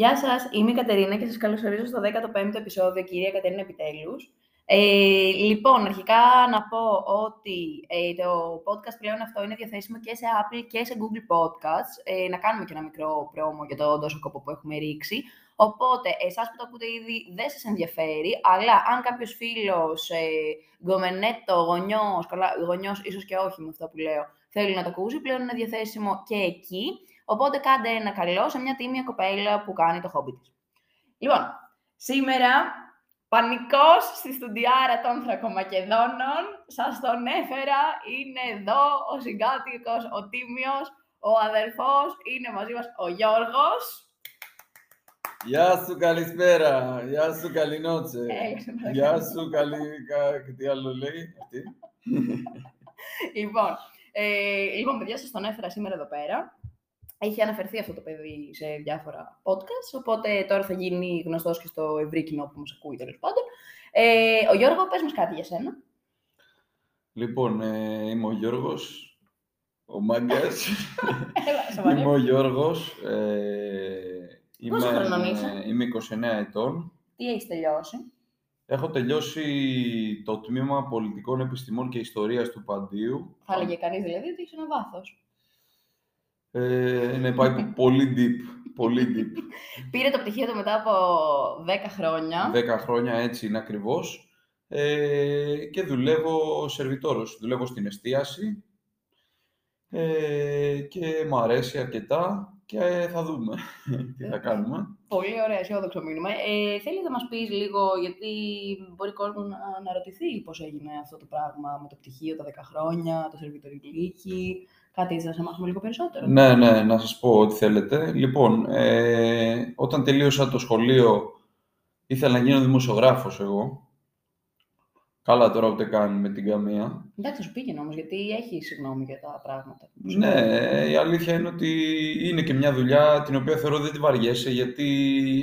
Γεια σας, είμαι η Κατερίνα και σας καλωσορίζω στο 15ο επεισόδιο, κυρία Κατερίνα Επιτέλους. Ε, λοιπόν, αρχικά να πω ότι ε, το podcast πλέον αυτό είναι διαθέσιμο και σε Apple και σε Google Podcasts. Ε, να κάνουμε και ένα μικρό πρόμο για το τόσο κόπο που έχουμε ρίξει. Οπότε, εσάς που το ακούτε ήδη δεν σας ενδιαφέρει, αλλά αν κάποιος φίλος, ε, γκομενέτο, γονιός, καλά, γονιός ίσως και όχι με αυτό που λέω, θέλει να το ακούσει, πλέον είναι διαθέσιμο και εκεί. Οπότε κάντε ένα καλό σε μια τίμια κοπέλα που κάνει το χόμπι της. Λοιπόν, σήμερα πανικός στη στουντιάρα των Θρακομακεδόνων. Σας τον έφερα, είναι εδώ ο συγκάτοικος, ο Τίμιος, ο αδερφός, είναι μαζί μας ο Γιώργος. Γεια σου, καλησπέρα. Γεια σου, καλή νότσε. Γεια σου, καλή... Τι άλλο λέει αυτή. λοιπόν, ε, λοιπόν, παιδιά, σας τον έφερα σήμερα εδώ πέρα. Έχει αναφερθεί αυτό το παιδί σε διάφορα podcast, οπότε τώρα θα γίνει γνωστός και στο ευρύ κοινό που μας ακούει τέλος πάντων. Ε, ο Γιώργο, πες μας κάτι για σένα. Λοιπόν, ε, είμαι ο Γιώργος, ο Μάγκας. είμαι ο Γιώργος. Ε, είμαι, Πόσο χρονών είσαι; Είμαι 29 ετών. Τι έχεις τελειώσει; Έχω τελειώσει το τμήμα Πολιτικών Επιστημών και Ιστορίας του Παντίου. Θα έλεγε κανείς δηλαδή ότι έχεις ένα βάθος. Ε, ναι, πάει πολύ deep. Πολύ deep. Πήρε το πτυχίο του μετά από 10 χρόνια. 10 χρόνια, έτσι είναι ακριβώς. Ε, και δουλεύω σερβιτόρος. Δουλεύω στην εστίαση. Ε, και μου αρέσει αρκετά και θα δούμε τι θα κάνουμε. Πολύ ωραία, αισιόδοξο μήνυμα. Ε, θέλεις να μας πεις λίγο, γιατί μπορεί κόσμος να αναρωτηθεί πώς έγινε αυτό το πράγμα με το πτυχίο τα 10 χρόνια, το σερβιτοριλίκι, Κάτι ήθελα να μάθουμε λίγο περισσότερο; Ναι, ναι, να σας πω ό,τι θέλετε. Λοιπόν, ε, όταν τελείωσα το σχολείο, ήθελα να γίνω δημοσιογράφος εγώ. Καλά τώρα ούτε καν με την καμία. Εντάξει, σου πήγαινε όμως, γιατί έχει συγγνώμη για τα πράγματα. Ναι, η αλήθεια είναι ότι είναι και μια δουλειά την οποία θεωρώ δεν τη βαριέσαι, γιατί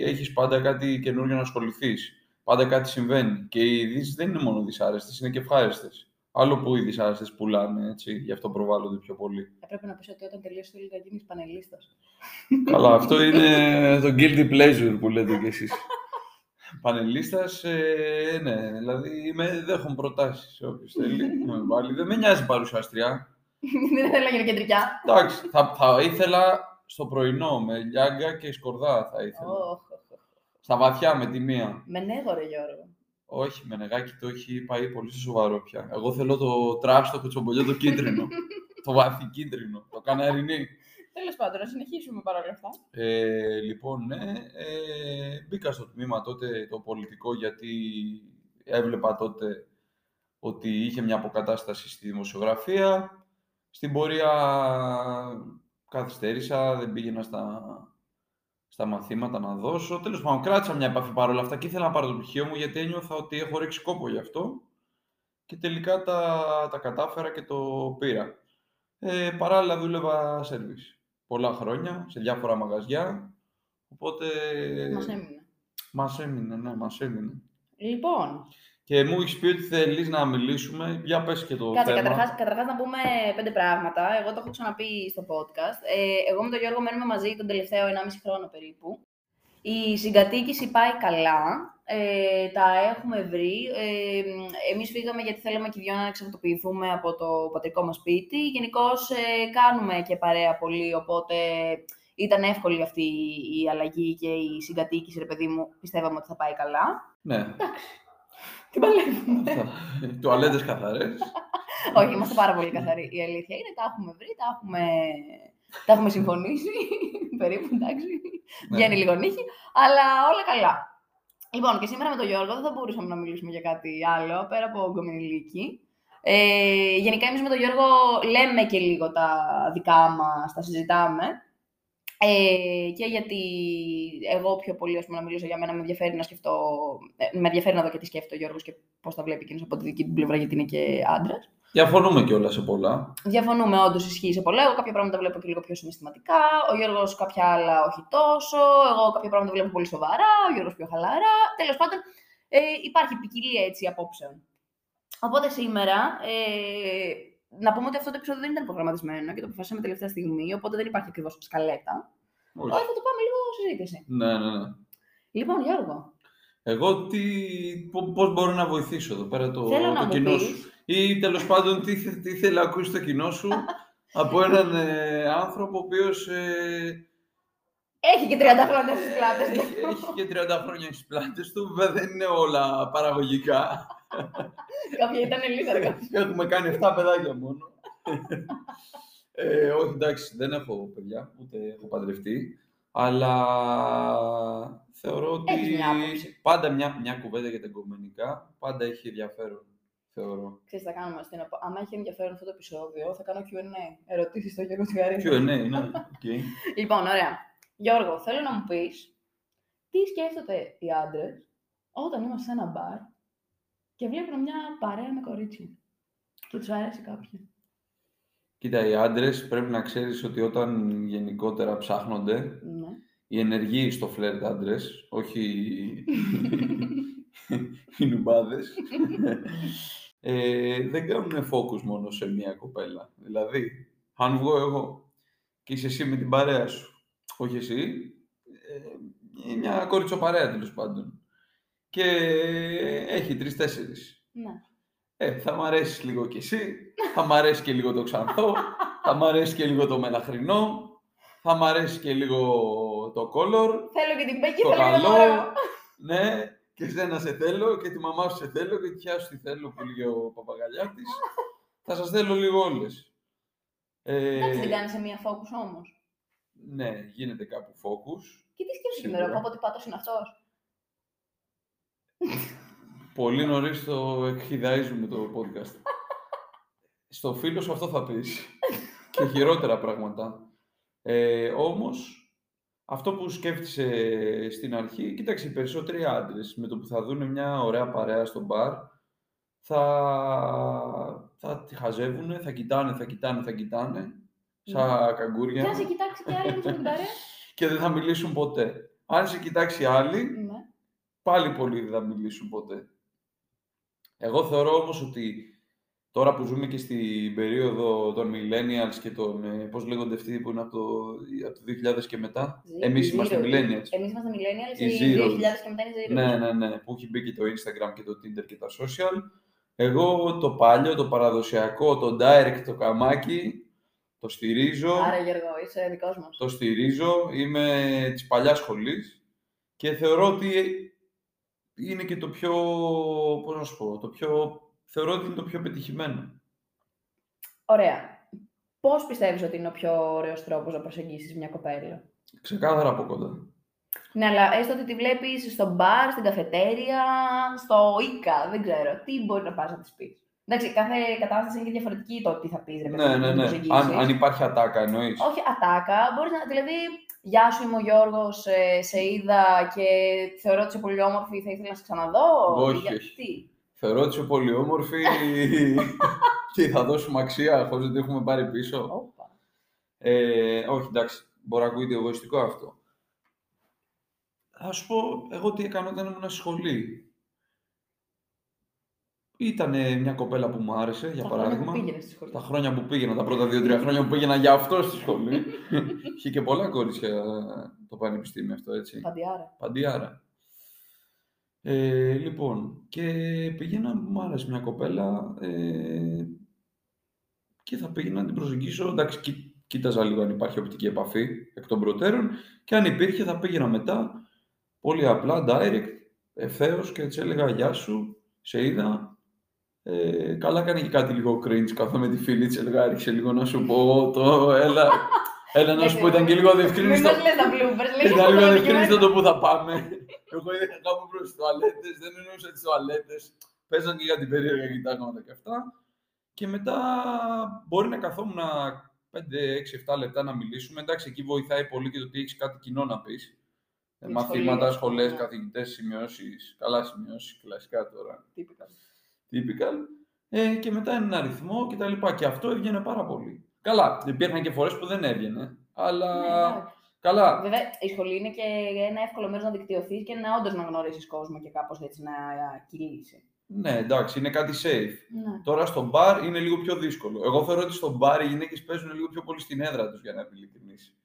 έχεις πάντα κάτι καινούργιο να ασχοληθείς. Πάντα κάτι συμβαίνει. Και οι ειδήσεις δεν είναι μόνο δυσάρεστες, είναι και ευχάριστες. Άλλο που οι δυσάρεστες πουλάνε, έτσι, γι' αυτό προβάλλονται πιο πολύ. Έπρεπε να πεις ότι όταν τελειώσει θέλει να γίνει πανελίστας. Καλά, αυτό είναι το guilty pleasure που λέτε κι εσείς. Πανελίστας, ε, ναι, δηλαδή με δέχομαι προτάσεις. Όποιος θέλει να με βάλει. Δεν με νοιάζει παρουσιάστρια. Δεν θέλω να γίνω κεντρικά. Εντάξει, θα, θα ήθελα στο πρωινό με λιάγκα και σκορδά θα ήθελα. Στα βαθιά με τη μία. Με νέγο, ρε Γιώργο. Όχι, με νεγάκι το έχει πάει πολύ σοβαρό πια. Εγώ θέλω το τραπ, το κουτσομπολιό, το κίτρινο. το βαθύ κίτρινο, το καναρινί. Τέλος πάντων, να συνεχίσουμε παρόλα αυτά. Ε, λοιπόν, ναι, ε, μπήκα στο τμήμα τότε το πολιτικό γιατί έβλεπα τότε ότι είχε μια αποκατάσταση στη δημοσιογραφία. Στην πορεία καθυστέρησα, δεν πήγαινα στα στα μαθήματα να δώσω. Τέλος πάντων, κράτησα μια επαφή παρόλα αυτά και ήθελα να πάρω το πτυχίο μου γιατί ένιωθα ότι έχω ρίξει κόπο γι' αυτό. Και τελικά τα, τα κατάφερα και το πήρα. Ε, παράλληλα δούλευα σερβις. Πολλά χρόνια, σε διάφορα μαγαζιά. Οπότε... Μας έμεινε. Μας έμεινε, ναι, μας έμεινε. Λοιπόν, και μου έχεις πει ότι θέλεις να μιλήσουμε. Για πες και το Κάτσε, θέμα. Καταρχάς, καταρχάς να πούμε πέντε πράγματα. Εγώ το έχω ξαναπεί στο podcast. Ε, εγώ με τον Γιώργο μένουμε μαζί τον τελευταίο 1,5 χρόνο περίπου. Η συγκατοίκηση πάει καλά. Ε, τα έχουμε βρει. Ε, εμείς φύγαμε γιατί θέλαμε και δυο να εξαρτοποιηθούμε από το πατρικό μας σπίτι. Γενικώ ε, κάνουμε και παρέα πολύ, οπότε ήταν εύκολη αυτή η αλλαγή και η συγκατοίκηση, ρε παιδί μου. Πιστεύαμε ότι θα πάει καλά. Ναι. Εντάξει. Τι παλεύουμε. Τουαλέτες καθαρές. Όχι, είμαστε πάρα πολύ καθαροί. Η αλήθεια είναι, τα έχουμε βρει, τα έχουμε, τα έχουμε συμφωνήσει. περίπου, εντάξει. Ναι. Βγαίνει λίγο νύχη, αλλά όλα καλά. Λοιπόν, και σήμερα με τον Γιώργο δεν θα μπορούσαμε να μιλήσουμε για κάτι άλλο, πέρα από γκομινιλίκη. Ε, γενικά, εμείς με τον Γιώργο λέμε και λίγο τα δικά μας, τα συζητάμε. Ε, και γιατί εγώ πιο πολύ ας πούμε, να μιλήσω για μένα, με ενδιαφέρει να σκεφτώ, ε, με ενδιαφέρει να δω και τι σκέφτεται ο Γιώργος και πώς τα βλέπει εκείνος από τη δική του πλευρά, γιατί είναι και άντρας. Διαφωνούμε κιόλας σε πολλά. Διαφωνούμε, όντως ισχύει σε πολλά. Εγώ κάποια πράγματα βλέπω και λίγο πιο συναισθηματικά. Ο Γιώργος κάποια άλλα όχι τόσο. Εγώ κάποια πράγματα βλέπω πολύ σοβαρά. Ο Γιώργος πιο χαλαρά. Τέλος πάντων, ε, υπάρχει ποικιλία έτσι απόψεων. Οπότε σήμερα ε, να πούμε ότι αυτό το επεισόδιο δεν ήταν προγραμματισμένο και το αποφασίσαμε τελευταία στιγμή, οπότε δεν υπάρχει ακριβώς σκαλέτα. Όχι. θα το πάμε λίγο σε συζήτηση. Ναι, ναι, ναι. Λοιπόν, Γιώργο, Εγώ τι, πο- πώς μπορώ να βοηθήσω εδώ πέρα το, θέλω το να μου κοινό πεις... σου; Ή τέλος πάντων τι, θε- τι θέλει να ακούσει το κοινό σου από έναν ε, άνθρωπο ο οποίος ε, Έχει και 30 χρόνια στις πλάτες του. έχει, έχει και 30 χρόνια στις πλάτες του. Βέβαια δεν είναι όλα παραγωγικά. Κάποια ήταν λίγα. Έχουμε κάνει 7 παιδάκια μόνο. ε, όχι, εντάξει, δεν έχω παιδιά, ούτε έχω παντρευτεί. Αλλά θεωρώ ότι Έχεις μια άποψη. πάντα μια, μια κουβέντα για τα γκομενικά πάντα έχει ενδιαφέρον, θεωρώ. Ξέρεις, θα κάνουμε στην επο... Άμα έχει ενδιαφέρον αυτό το επεισόδιο, θα κάνω Q&A. Ερωτήσεις στο Γιώργο Τσιγαρίδη. Ποιο ναι, ναι. οκ. Λοιπόν, ωραία. Γιώργο, θέλω να μου πεις τι σκέφτονται οι άντρες όταν είμαστε σε ένα μπαρ και βλέπουν μια παρέα με κορίτσια και τους αρέσει κάποια. Κοίτα, οι άντρες πρέπει να ξέρεις ότι όταν γενικότερα ψάχνονται, Ναι. οι ενεργοί στο φλερτ άντρες, όχι οι νουμπάδες, ε, δεν κάνουν focus μόνο σε μία κοπέλα. Δηλαδή, αν βγω εγώ και είσαι εσύ με την παρέα σου, όχι εσύ, ε, μια κοριτσοπαρέα τέλος πάντων, και έχει τρεις-τέσσερις. ναι. Ε, θα μ' αρέσει λίγο κι εσύ, θα μ' αρέσει και λίγο το ξανθό, θα μ' αρέσει και λίγο το μελαχρινό, θα μ' αρέσει και λίγο το color, Θέλω και την Μπέκη, το θέλω και το καλό, μωρό. ναι, και εσένα σε θέλω και τη μαμά σου σε θέλω και τη θιά σου τη θέλω που λέγει ο παπαγαλιάτης. Θα σας θέλω λίγο όλες. Ε, Εντάξει, δεν κάνεις σε μία focus όμως. ναι, γίνεται κάπου focus. Και τι σκέφτεσαι Σίγουρα. σήμερα, από ότι πάτος είναι αυτός; Πολύ νωρίς το εκχυδαίζουμε το podcast. Στο φίλο σου αυτό θα πεις. και χειρότερα πράγματα. Ε, όμως, αυτό που σκέφτησε στην αρχή, κοίταξε, οι περισσότεροι άντρες με το που θα δουν μια ωραία παρέα στο μπαρ, θα, θα τη χαζεύουν, θα κοιτάνε, θα κοιτάνε, θα κοιτάνε, σαν καγκούρια Και αν σε κοιτάξει και άλλη με την παρέα. και δεν θα μιλήσουν ποτέ. Αν σε κοιτάξει άλλη, ναι. Πάλι πολλοί δεν θα μιλήσουν ποτέ. Εγώ θεωρώ όμως ότι τώρα που ζούμε και στην περίοδο των millennials και των, ε, πώς λέγονται αυτοί που είναι από το, από το 2000 και μετά, Zero- εμείς zero. είμαστε millennials. Εμείς είμαστε millennials, Οι οι zeros. 2000 και μετά είναι zero. Ναι, ναι, ναι, που έχει μπει και το Instagram και το Tinder και τα social. Εγώ το παλιό, το παραδοσιακό, το direct, το καμάκι, το στηρίζω. Άρα Γιώργο, είσαι δικός μας. Το στηρίζω, είμαι της παλιάς σχολής και θεωρώ ότι είναι και το πιο, πώς να σου πω, το πιο, θεωρώ ότι είναι το πιο πετυχημένο. Ωραία. Πώς πιστεύεις ότι είναι ο πιο ωραίος τρόπος να προσεγγίσεις μια κοπέλα; Ξεκάθαρα από κοντά. Ναι, αλλά έστω ότι τη βλέπεις στο μπαρ, στην καφετέρια, στο Ίκα, δεν ξέρω. Τι μπορεί να πας να της πεις; Εντάξει, κάθε κατάσταση είναι και διαφορετική το τι θα πεις, ρε παιδί Ναι, μου, ναι, να την ναι. προσεγγίσεις. Αν, αν υπάρχει ατάκα εννοείς. Όχι ατάκα, μπορείς να, δηλαδή, γεια σου είμαι ο Γιώργος, ε, σε είδα και θεωρώ ότι είσαι πολύ όμορφη, θα ήθελα να σε ξαναδώ. Όχι, Για- όχι. Τι. Θεωρώ ότι είσαι πολύ όμορφη και θα δώσουμε αξία χωρίς να την έχουμε πάρει πίσω. Όπα. Ε, όχι, εντάξει, μπορεί να ακούγεται εγωιστικό αυτό. Θα σου πω, εγώ τι έκανα όταν ήμουν στη σχολή. Ήταν μια κοπέλα που μου άρεσε, για Τα χρόνια παράδειγμα. που πήγαινες στη σχολή. Τα χρόνια που πήγαινα, τα πρώτα δύο-τρία χρόνια που πήγαινα για αυτό στη σχολή. Είχε και πολλά κορίτσια το πανεπιστήμιο αυτό, έτσι. Παντιάρα. Παντιάρα. Ε, λοιπόν, και πήγαινα, μου άρεσε μια κοπέλα ε, και θα πήγαινα να την προσεγγίσω. Εντάξει, κοί- κοίταζα λίγο αν υπάρχει οπτική επαφή εκ των προτέρων και αν υπήρχε θα πήγαινα μετά πολύ απλά, direct, ευθέως και έτσι έλεγα «Γεια σου, σε είδα». Ε, καλά κάνει και κάτι λίγο cringe καθώ με τη φίλη της έλεγα «Άρχισε λίγο να σου πω το, έλα». Έλα να σου πω, ήταν και λίγο Μην διευκρινιστό. μας λες τα bloopers, λέγε Ήταν αυτό λίγο το διευκρινιστό αντικείμενο. το που θα πάμε. Εγώ είδα κάπου προς τις τουαλέτες, δεν εννοούσα τις τουαλέτες. Παίζαν και για την περίεργα κοιτάγματα και αυτά. Και μετά μπορεί να καθόμουν 5, 6, 7 λεπτά να μιλήσουμε. Εντάξει, εκεί βοηθάει πολύ και το ότι έχεις κάτι κοινό να πεις. Για τη Μαθήματα, σχολή, σχολές, ναι. καθηγητές, σημειώσεις. Καλά σημειώσεις, κλασικά τώρα. Typical. Typical. Ε, και μετά έναν αριθμό και τα λοιπά. Και αυτό έβγαινε πάρα πολύ. Καλά, υπήρχαν και φορές που δεν έβγαινε. Αλλά Ναι, εντάξει. καλά, Βέβαια, η σχολή είναι και ένα εύκολο μέρος να δικτυωθείς και να όντως να γνωρίσεις κόσμο και κάπως έτσι να κυλήσει. ναι, εντάξει, είναι κάτι safe. Ναι. Τώρα στο μπαρ είναι λίγο πιο δύσκολο. Εγώ θεωρώ ότι στο μπαρ οι γυναίκες παίζουν λίγο πιο πολύ στην έδρα τους για να είμαι ειλικρινής.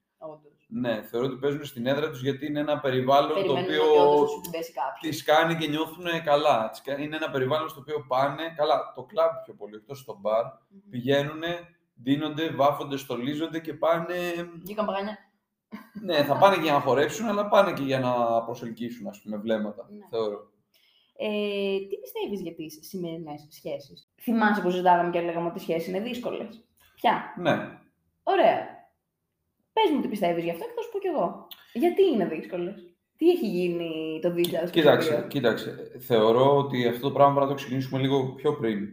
Όντως. Ναι, θεωρώ ότι παίζουν στην έδρα τους γιατί είναι ένα περιβάλλον το Περιμένουν οποίο ότι όντως σου την πέσει κάποιος. τις κάνει και νιώθουν καλά. Τις κα- Είναι ένα περιβάλλον στο οποίο πάνε, καλά, το κλαμπ πιο πολύ, εκτός στο μπαρ, Μμμ. πηγαίνουν, δίνονται, βάφονται, στολίζονται και πάνε... Βγήκαν παγανιά. ναι, θα πάνε και για να χορέψουν, αλλά πάνε και για να προσελκύσουν, ας πούμε, βλέμματα, Ναι. θεωρώ. Ε, τι πιστεύεις για τις σημερινές σχέσεις; Θυμάσαι που συζητάγαμε και λέγαμε ότι οι σχέσεις είναι δύσκολες. Ποια; Ναι, Ωραία. Πες μου τι πιστεύεις γι' αυτό και θα σου πω κι εγώ. Γιατί είναι δύσκολες. Τι έχει γίνει το 2022. Κοίταξε, κοίταξε. Θεωρώ ότι αυτό το πράγμα πρέπει να το ξεκινήσουμε λίγο πιο πριν.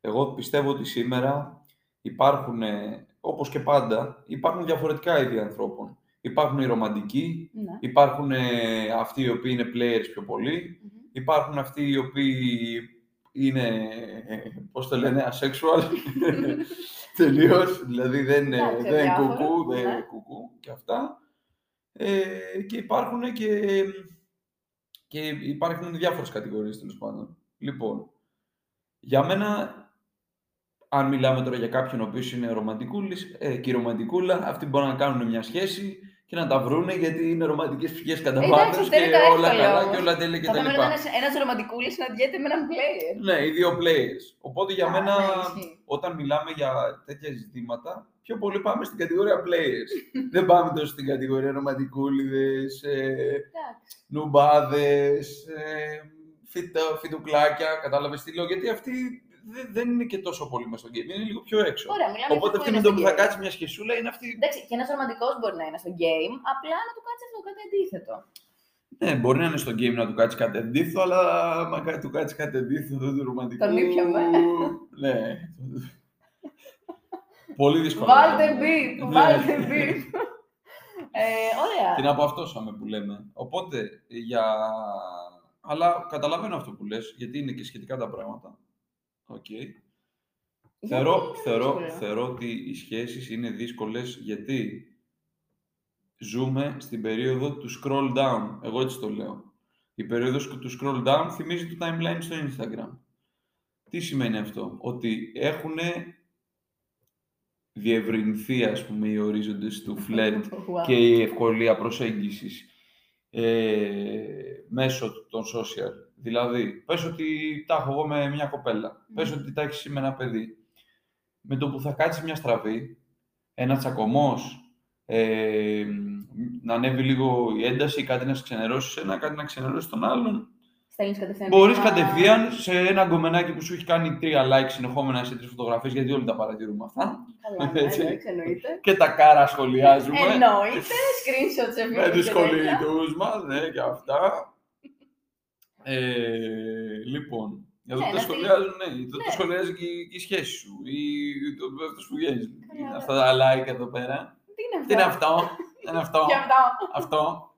Εγώ πιστεύω ότι σήμερα υπάρχουν, ε, όπως και πάντα, υπάρχουν διαφορετικά είδη ανθρώπων. Υπάρχουν οι ρομαντικοί, Ναι. υπάρχουν ε, αυτοί οι οποίοι είναι players πιο πολύ, Μμμ. υπάρχουν αυτοί οι οποίοι είναι, ε, πώς το λένε, asexual, τελείως, δηλαδή δεν, είναι- Εντάξει, δεν είναι διάφορα, κουκού, δεν ναι. είναι κουκού και αυτά. Ε, και υπάρχουν και, και υπάρχουν διάφορες κατηγορίες τέλος πάντων. Λοιπόν, για μένα, αν μιλάμε τώρα για κάποιον ο οποίος είναι ρομαντικούλης ε, και η ρομαντικούλα, αυτοί μπορούν να κάνουν μια σχέση και να τα βρούνε γιατί είναι ρομαντικές ψυχές κατά Εντάξει, βάθος αυτό και είναι το όλα εύκολο καλά όμως. και όλα τέλεια Θα δούμε κτλ. ένας, ένας ρομαντικούλης συναντιέται με έναν player. Ναι, οι δύο players. Οπότε για Α, μένα, ναι, ισχύει. όταν μιλάμε για τέτοια ζητήματα, πιο πολύ πάμε στην κατηγορία players. Δεν πάμε τόσο στην κατηγορία ρομαντικούλιδες, ε, Εντάξει. νουμπάδες, ε, φυτο, φυτουκλάκια, κατάλαβες τι λέω, γιατί αυτοί δεν, δεν είναι και τόσο πολύ μέσα στο game, είναι λίγο πιο έξω. Ωραία, μιλάμε Οπότε για αυτή αυτό με που το είναι που στο θα game. κάτσει μια σχεσούλα είναι αυτή. Εντάξει, και ένας ρομαντικός μπορεί να είναι στο game, απλά να του κάτσει αυτό κάτι αντίθετο. Ναι, μπορεί να είναι στο game να του κάτσει κάτι αντίθετο, αλλά μα κα- του κάτσει κάτι αντίθετο του ρομαντικού. Τον ήπιαμε. ναι. Πολύ δύσκολο. Βάλτε μπιπ, Ναι. βάλτε μπιπ. Ε, ωραία. Την αποαυτόσαμε που λέμε. Οπότε, για... Αλλά καταλαβαίνω αυτό που λες, γιατί είναι και σχετικά τα πράγματα. Οκ. Γιατί Θεωρώ, είναι θεωρώ, δύσκολο. θεωρώ ότι οι σχέσεις είναι δύσκολες γιατί ζούμε στην περίοδο του scroll down. Εγώ έτσι το λέω. Η περίοδος του scroll down θυμίζει το timeline στο Instagram. Τι σημαίνει αυτό; Ότι έχουν διευρυνθεί, ας πούμε, οι ορίζοντες του φλερτ Wow. και η ευκολία προσέγγισης ε, μέσω των social. Δηλαδή, πες ότι τα έχω εγώ με μια κοπέλα, πες Μμμ. ότι τα έχεις με ένα παιδί. Με το που θα κάτσει μια στραβή, ένα τσακωμός, ε, να ανέβει λίγο η ένταση, κάτι να σε ξενερώσει σε ένα, κάτι να ξενερώσει τον άλλον. Στέλνεις κατευθείαν. Μπορείς μήνυμα. κατευθείαν σε ένα γκομενάκι που σου έχει κάνει τρία like συνεχόμενα σε τρεις φωτογραφίες, γιατί όλοι τα παρατηρούμε αυτά. Καλά, ναι, Έτσι. εντάξει, εννοείται. Και τα κάρα σχολιάζουμε. Εννοείται, screenshot σε με βίντεο τους και τέτοια. σχολείτους μας, ναι, και αυτά. Ε, λοιπόν, εδώ Ναι, τα να σχολιάζουν, ναι, το, Ναι. το σχολιάζει και, η- και η σχέση σου, ή το, αυτός που βγαίνεις. Καλά, ναι. Αυτά τα like εδώ πέρα. Τι είναι αυτό. Τι είναι αυτό, τι είναι αυτό, Και αυτό. αυτό.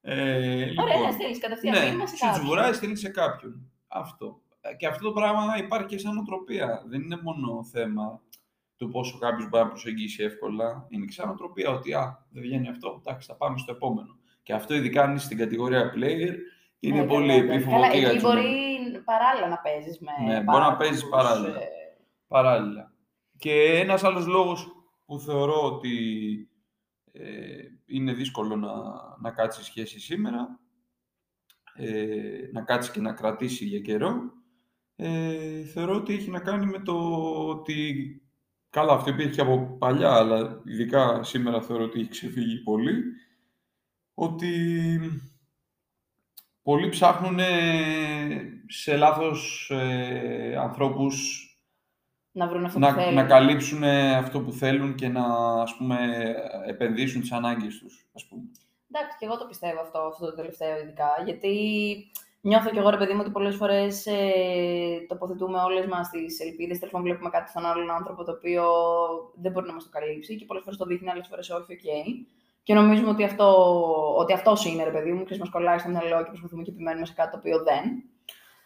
Ε, λοιπόν, Ωραία, να στείλεις κατευθείαν ναι, μήνυμα σε σου κάποιον. τσιμπουράει, στέλνει σε κάποιον. Αυτό. Ε, Και αυτό το πράγμα υπάρχει και σαν οτροπία. Δεν είναι μόνο θέμα του πόσο κάποιος μπορεί να προσεγγίσει εύκολα. Είναι και σαν οτροπία ότι α, δεν βγαίνει αυτό, εντάξει, θα πάμε στο επόμενο. Και αυτό ειδικά αν είσαι στην κατηγορία player, είναι Ναι, πολύ βέβαια. επίφοβο Καλά, και για εκεί τους μπορεί νέους. παράλληλα να παίζεις με Ναι, πάρα μπορεί να παίζεις πολλούς, παράλληλα. ε, Παράλληλα. Και ένας άλλος λόγος που θεωρώ ότι ε, είναι δύσκολο να, να κάτσει σχέση σήμερα, ε, να κάτσει και να κρατήσει για καιρό, ε, θεωρώ ότι έχει να κάνει με το ότι, καλά αυτό υπήρχε και από παλιά, αλλά ειδικά σήμερα θεωρώ ότι έχει ξεφύγει πολύ, ότι πολλοί ψάχνουν σε λάθος ε, ανθρώπους να βρουν αυτό που να, θέλουν. να καλύψουν αυτό που θέλουν και να ας πούμε, επενδύσουν τις ανάγκες τους. Ας πούμε. Εντάξει, και εγώ το πιστεύω αυτό, αυτό το τελευταίο ειδικά, γιατί νιώθω κι εγώ, ρε παιδί μου, ότι πολλές φορές ε, τοποθετούμε όλες μας τις ελπίδες, τέλος πάντων βλέπουμε κάτι στον άλλον άνθρωπο το οποίο δεν μπορεί να μας το καλύψει και πολλές φορές το δείχνει, άλλες φορές όχι, οκ. Και νομίζουμε ότι, αυτό, ότι αυτός είναι, ρε παιδί μου, και μας κολλάει στο μυαλό και προσπαθούμε και επιμένουμε σε κάτι το οποίο δεν.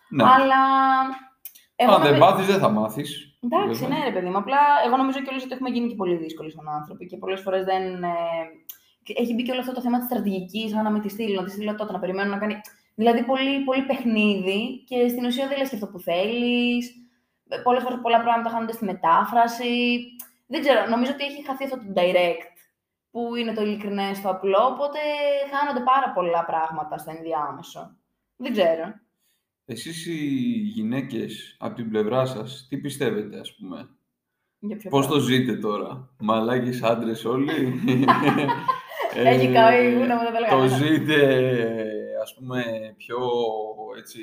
Ναι. Αλλά... εγώ Αν δεν νομίζω- μάθεις, δεν θα μάθεις. Εντάξει, Βέβαια. ναι, ρε παιδί μου. Απλά εγώ νομίζω κιόλας ότι έχουμε γίνει και πολύ δύσκολοι σαν άνθρωποι και πολλές φορές δεν. Ε, και έχει μπει και όλο αυτό το θέμα της στρατηγικής, να με τη στείλω, να τη στείλω τότε, να περιμένω να κάνει. Δηλαδή, πολύ, πολύ παιχνίδι και στην ουσία δεν λες και αυτό που θέλεις. Πολλές φορές πολλά πράγματα χάνονται στη μετάφραση. Δεν ξέρω, νομίζω ότι έχει χαθεί αυτό το direct. Που είναι το ειλικρινές, το απλό, οπότε χάνονται πάρα πολλά πράγματα στο ενδιάμεσο. Δεν ξέρω. Εσείς οι γυναίκες από την πλευρά σας, τι πιστεύετε ας πούμε; Για ποιο Πώς πράγμα; το ζείτε τώρα; Μαλάκες άντρες όλοι; Έχει Ε, καεί η γούνα μου, δεν το Το λέγαμε. ζείτε ας πούμε πιο έτσι,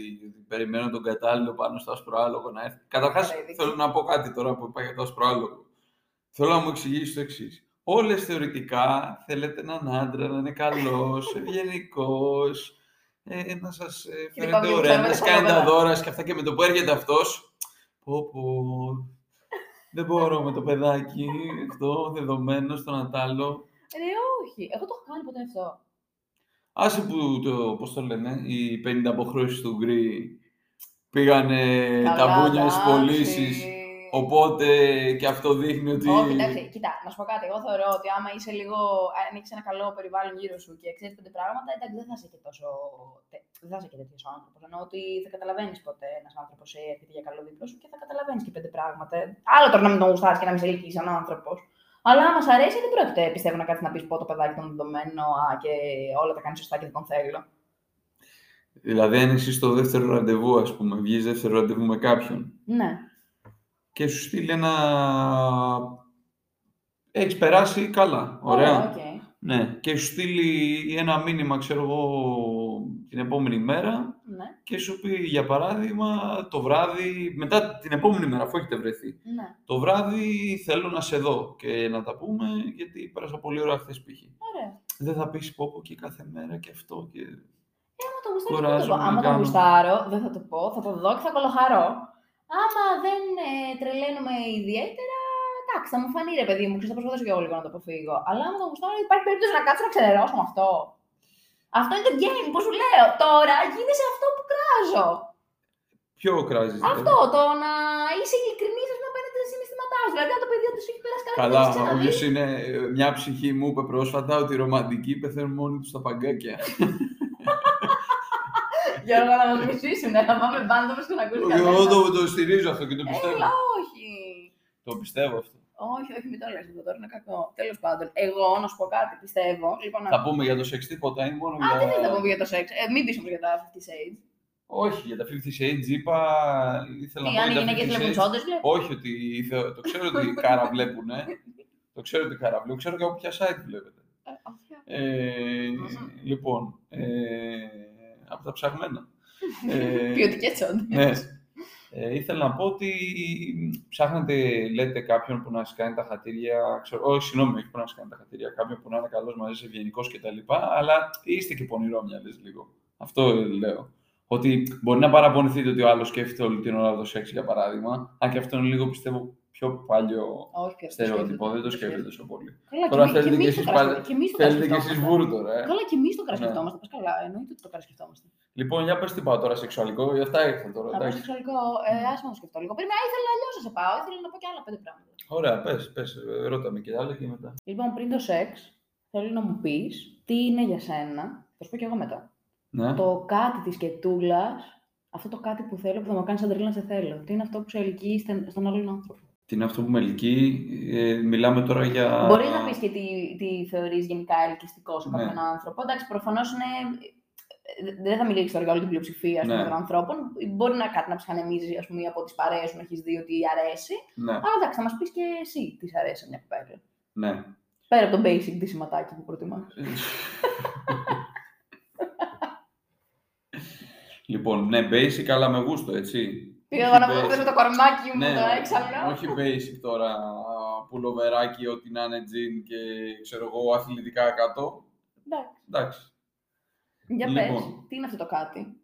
περιμένω τον κατάλληλο πάνω στο άσπρο άλογο να έρθει. Καταρχάς Καλά, είδε. θέλω να πω κάτι τώρα που είπα για το άσπρο άλογο. Θέλω να μου εξηγήσει το εξής. Όλες θεωρητικά θέλετε έναν άντρα να είναι καλός, ευγενικός, ε, να σας ε, Και φαίνεται πάμε, ωραία, ξέρουμε να τα σας κάνει τα κολόπεδα. δώρα και αυτά και με το που έρχεται αυτός, πω πω, δεν μπορώ με το παιδάκι, αυτό, δεδομένο στον Ατάλο. Ε, όχι. Εγώ το έχω κάνει ποτέ αυτό. Άσε που το, πώς το λένε, οι 50 αποχρώσεις του Γκρι πήγανε τα Καλά, μπούνια στις εντάξει. πωλήσει. Οπότε και αυτό δείχνει ότι. Όχι, εντάξει, κοίτα, να σου πω κάτι. Εγώ θεωρώ ότι άμα είσαι λίγο. αν έχεις ένα καλό περιβάλλον γύρω σου και ξέρεις πέντε πράγματα, εντάξει, δεν θα είσαι και τόσο. τε- Δεν θα είσαι και τέτοιος άνθρωπος. Εννοώ ότι θα καταλαβαίνεις πότε ένας άνθρωπος έρχεται για καλό δίπλα σου και θα καταλαβαίνεις και πέντε πράγματα. Άλλο τώρα να μην τον γουστάρει και να μην σε ελκύει σαν άνθρωπος. Αλλά άμα σ' αρέσει, δεν πρόκειται πιστεύω να κάτσεις να πεις πω το παιδάκι ήταν δεδομένο α, και όλα τα κάνεις σωστά και δεν τον θέλω. Δηλαδή, αν είσαι στο δεύτερο ραντεβού, ας πούμε, βγεις δεύτερο ραντεβού με κάποιον Ναι. Και σου στείλει ένα. Έχεις περάσει καλά. Ωραία. οκ. Ναι. Και σου στείλει ένα μήνυμα, ξέρω εγώ, την επόμενη μέρα Ναι, και σου πει, για παράδειγμα, το βράδυ, μετά την επόμενη μέρα, αφού έχετε βρεθεί, ναι. το βράδυ θέλω να σε δω και να τα πούμε, γιατί πέρασα πολύ ωραία χθες π.χ. Ωραία. Δεν θα πεις πω πω και κάθε μέρα και αυτό και... Ε, άμα το γουστάρω, δεν θα το Κουράζομαι πω. να Άμα το κάνω. γουστάρω, δεν θα το πω, θα το δω και θα κολοχαρώ. Άμα δεν ε, τρελαίνομαι ιδιαίτερα, εντάξει, θα μου φανεί ρε παιδί μου, και θα προσπαθήσω και εγώ λίγο να το αποφύγω. Αλλά άμα το γουστάρω, υπάρχει περίπτωση να κάτσω να ξενερώσω με αυτό. Αυτό είναι το game, πώς σου λέω. Τώρα γίνεσαι αυτό που κράζω. Ποιο κράζεις, δηλαδή; Αυτό, το να είσαι ειλικρινής με απέναντι στα συναισθήματάς σου. Δηλαδή, αν το παιδί τους έχει περάσει καλά, Καλά, δεν το έχεις ξαναδεί. όποιος είναι... ε, Μια ψυχή μου είπε πρόσφατα ότι οι ρομαντικοί πεθαίνουν μόνοι τους στα παγκάκια. Γιώργο, να μα μισήσουν, να πάμε μπάντα μας και να ακούσει Εγώ κανένα. το, το στηρίζω αυτό και το πιστεύω. Έλα, όχι. Το πιστεύω αυτό. Όχι, όχι, μην το λες αυτό τώρα, είναι κακό. Τέλος πάντων, εγώ να σου πω κάτι, πιστεύω. Λοιπόν, Θα πούμε για το σεξ τίποτα ή μόνο Α, για... δεν θες να πούμε για το σεξ. Ε, μην πεις όμως για τα 50 Shades. Όχι, για τα 50 Shades είπα... Ήθελα Τι, να πω αν οι για τα γυναίκες 50 βλέπουν Shades. τσόντες, βλέπουν. Όχι, ότι θε- το ξέρω ότι κάρα βλέπουνε. Το ξέρω ότι κάρα βλέπουν. Ξέρω και από ποια site βλέπετε. Ε, αυτό. Ε, Μμμ. λοιπόν, ε, από τα ψαγμένα. ε, Ποιοτικές τσόντες. ναι. Ε, ήθελα να πω ότι ψάχνετε, λέτε, κάποιον που να σας κάνει τα χατήρια, ξέρω, όχι, συγγνώμη, όχι που να σας κάνει τα χατήρια, κάποιον που να είναι καλός μαζί σας, ευγενικός κτλ. Αλλά είστε και πονηρόμυαλες λίγο. Αυτό λέω. Ότι μπορεί να παραπονηθείτε ότι ο άλλος σκέφτεται όλη την ώρα το σεξ, για παράδειγμα, αν και αυτό είναι λίγο, πιστεύω, πιο παλιό Όχι, πια, στερεότυπο, δεν το σκέφτεται τόσο πολύ. Καλά, Τώρα και εμείς- θέλετε και κι εμείς το εσείς καρασκε- πάλι- και εμείς το Θέλετε κι εσείς καρασκεφτόμαστε. βούρου τώρα, ε. Καλά, και εμείς το Ναι. καρασκεφτόμαστε. Πας καλά, εννοείται ότι το καρασκεφτόμαστε. Λοιπόν, για πες τι πάω τώρα σεξουαλικό, για αυτά ήρθα τώρα. Να πω εντάξει. σεξουαλικό, ε, άσε να το σκεφτώ λίγο. Περίμενα, ήθελα αλλιώς να σε πάω. Ήθελα να πω και άλλα πέντε πράγματα. Ωραία, πες, πες, ε, ρώτα με και άλλα και μετά. Λοιπόν, πριν το σεξ, θέλω να μου πεις τι είναι για σένα. Θα σου πω και εγώ μετά. Ναι. Το κάτι της κετούλας, αυτό το κάτι που θέλω που θα μου κάνεις σαν τρελή να σε θέλω. Τι είναι αυτό που σε ελκύει στον- στον άλλον άνθρωπο; Τι είναι αυτό που με ελκύει, ε, μιλάμε τώρα για... Μπορείς να πεις και τι, τι θεωρείς γενικά ελκυστικός σε Ναι. κάποιον άνθρωπο. Εντάξει, προφανώς είναι. ε, Δεν θα μιλήσεις τώρα για όλη την πλειοψηφία ας πούμε, Ναι. των ανθρώπων. Μπορεί να κάτι να ψυχανεμίζει ας πούμε, ή από τις παρέες σου να έχεις δει ότι αρέσει. Ναι, Αλλά εντάξει, θα μας πεις και εσύ τι σ' αρέσει σε μια κοπέλα. ναι. Πέρα από το basic τη σηματάκι που προτιμάς. λοιπόν, ναι, basic, αλλά με γούστο, έτσι. Πήγα Όχι εγώ να basic. πω το κορμάκι μου Ναι, το έξαλλο. όχι basic τώρα, πουλοβεράκι, ό,τι να είναι jean και ξέρω εγώ, αθλητικά κάτω. Εντάξει. Εντάξει. Για Λοιπόν. πες, τι είναι αυτό το κάτι;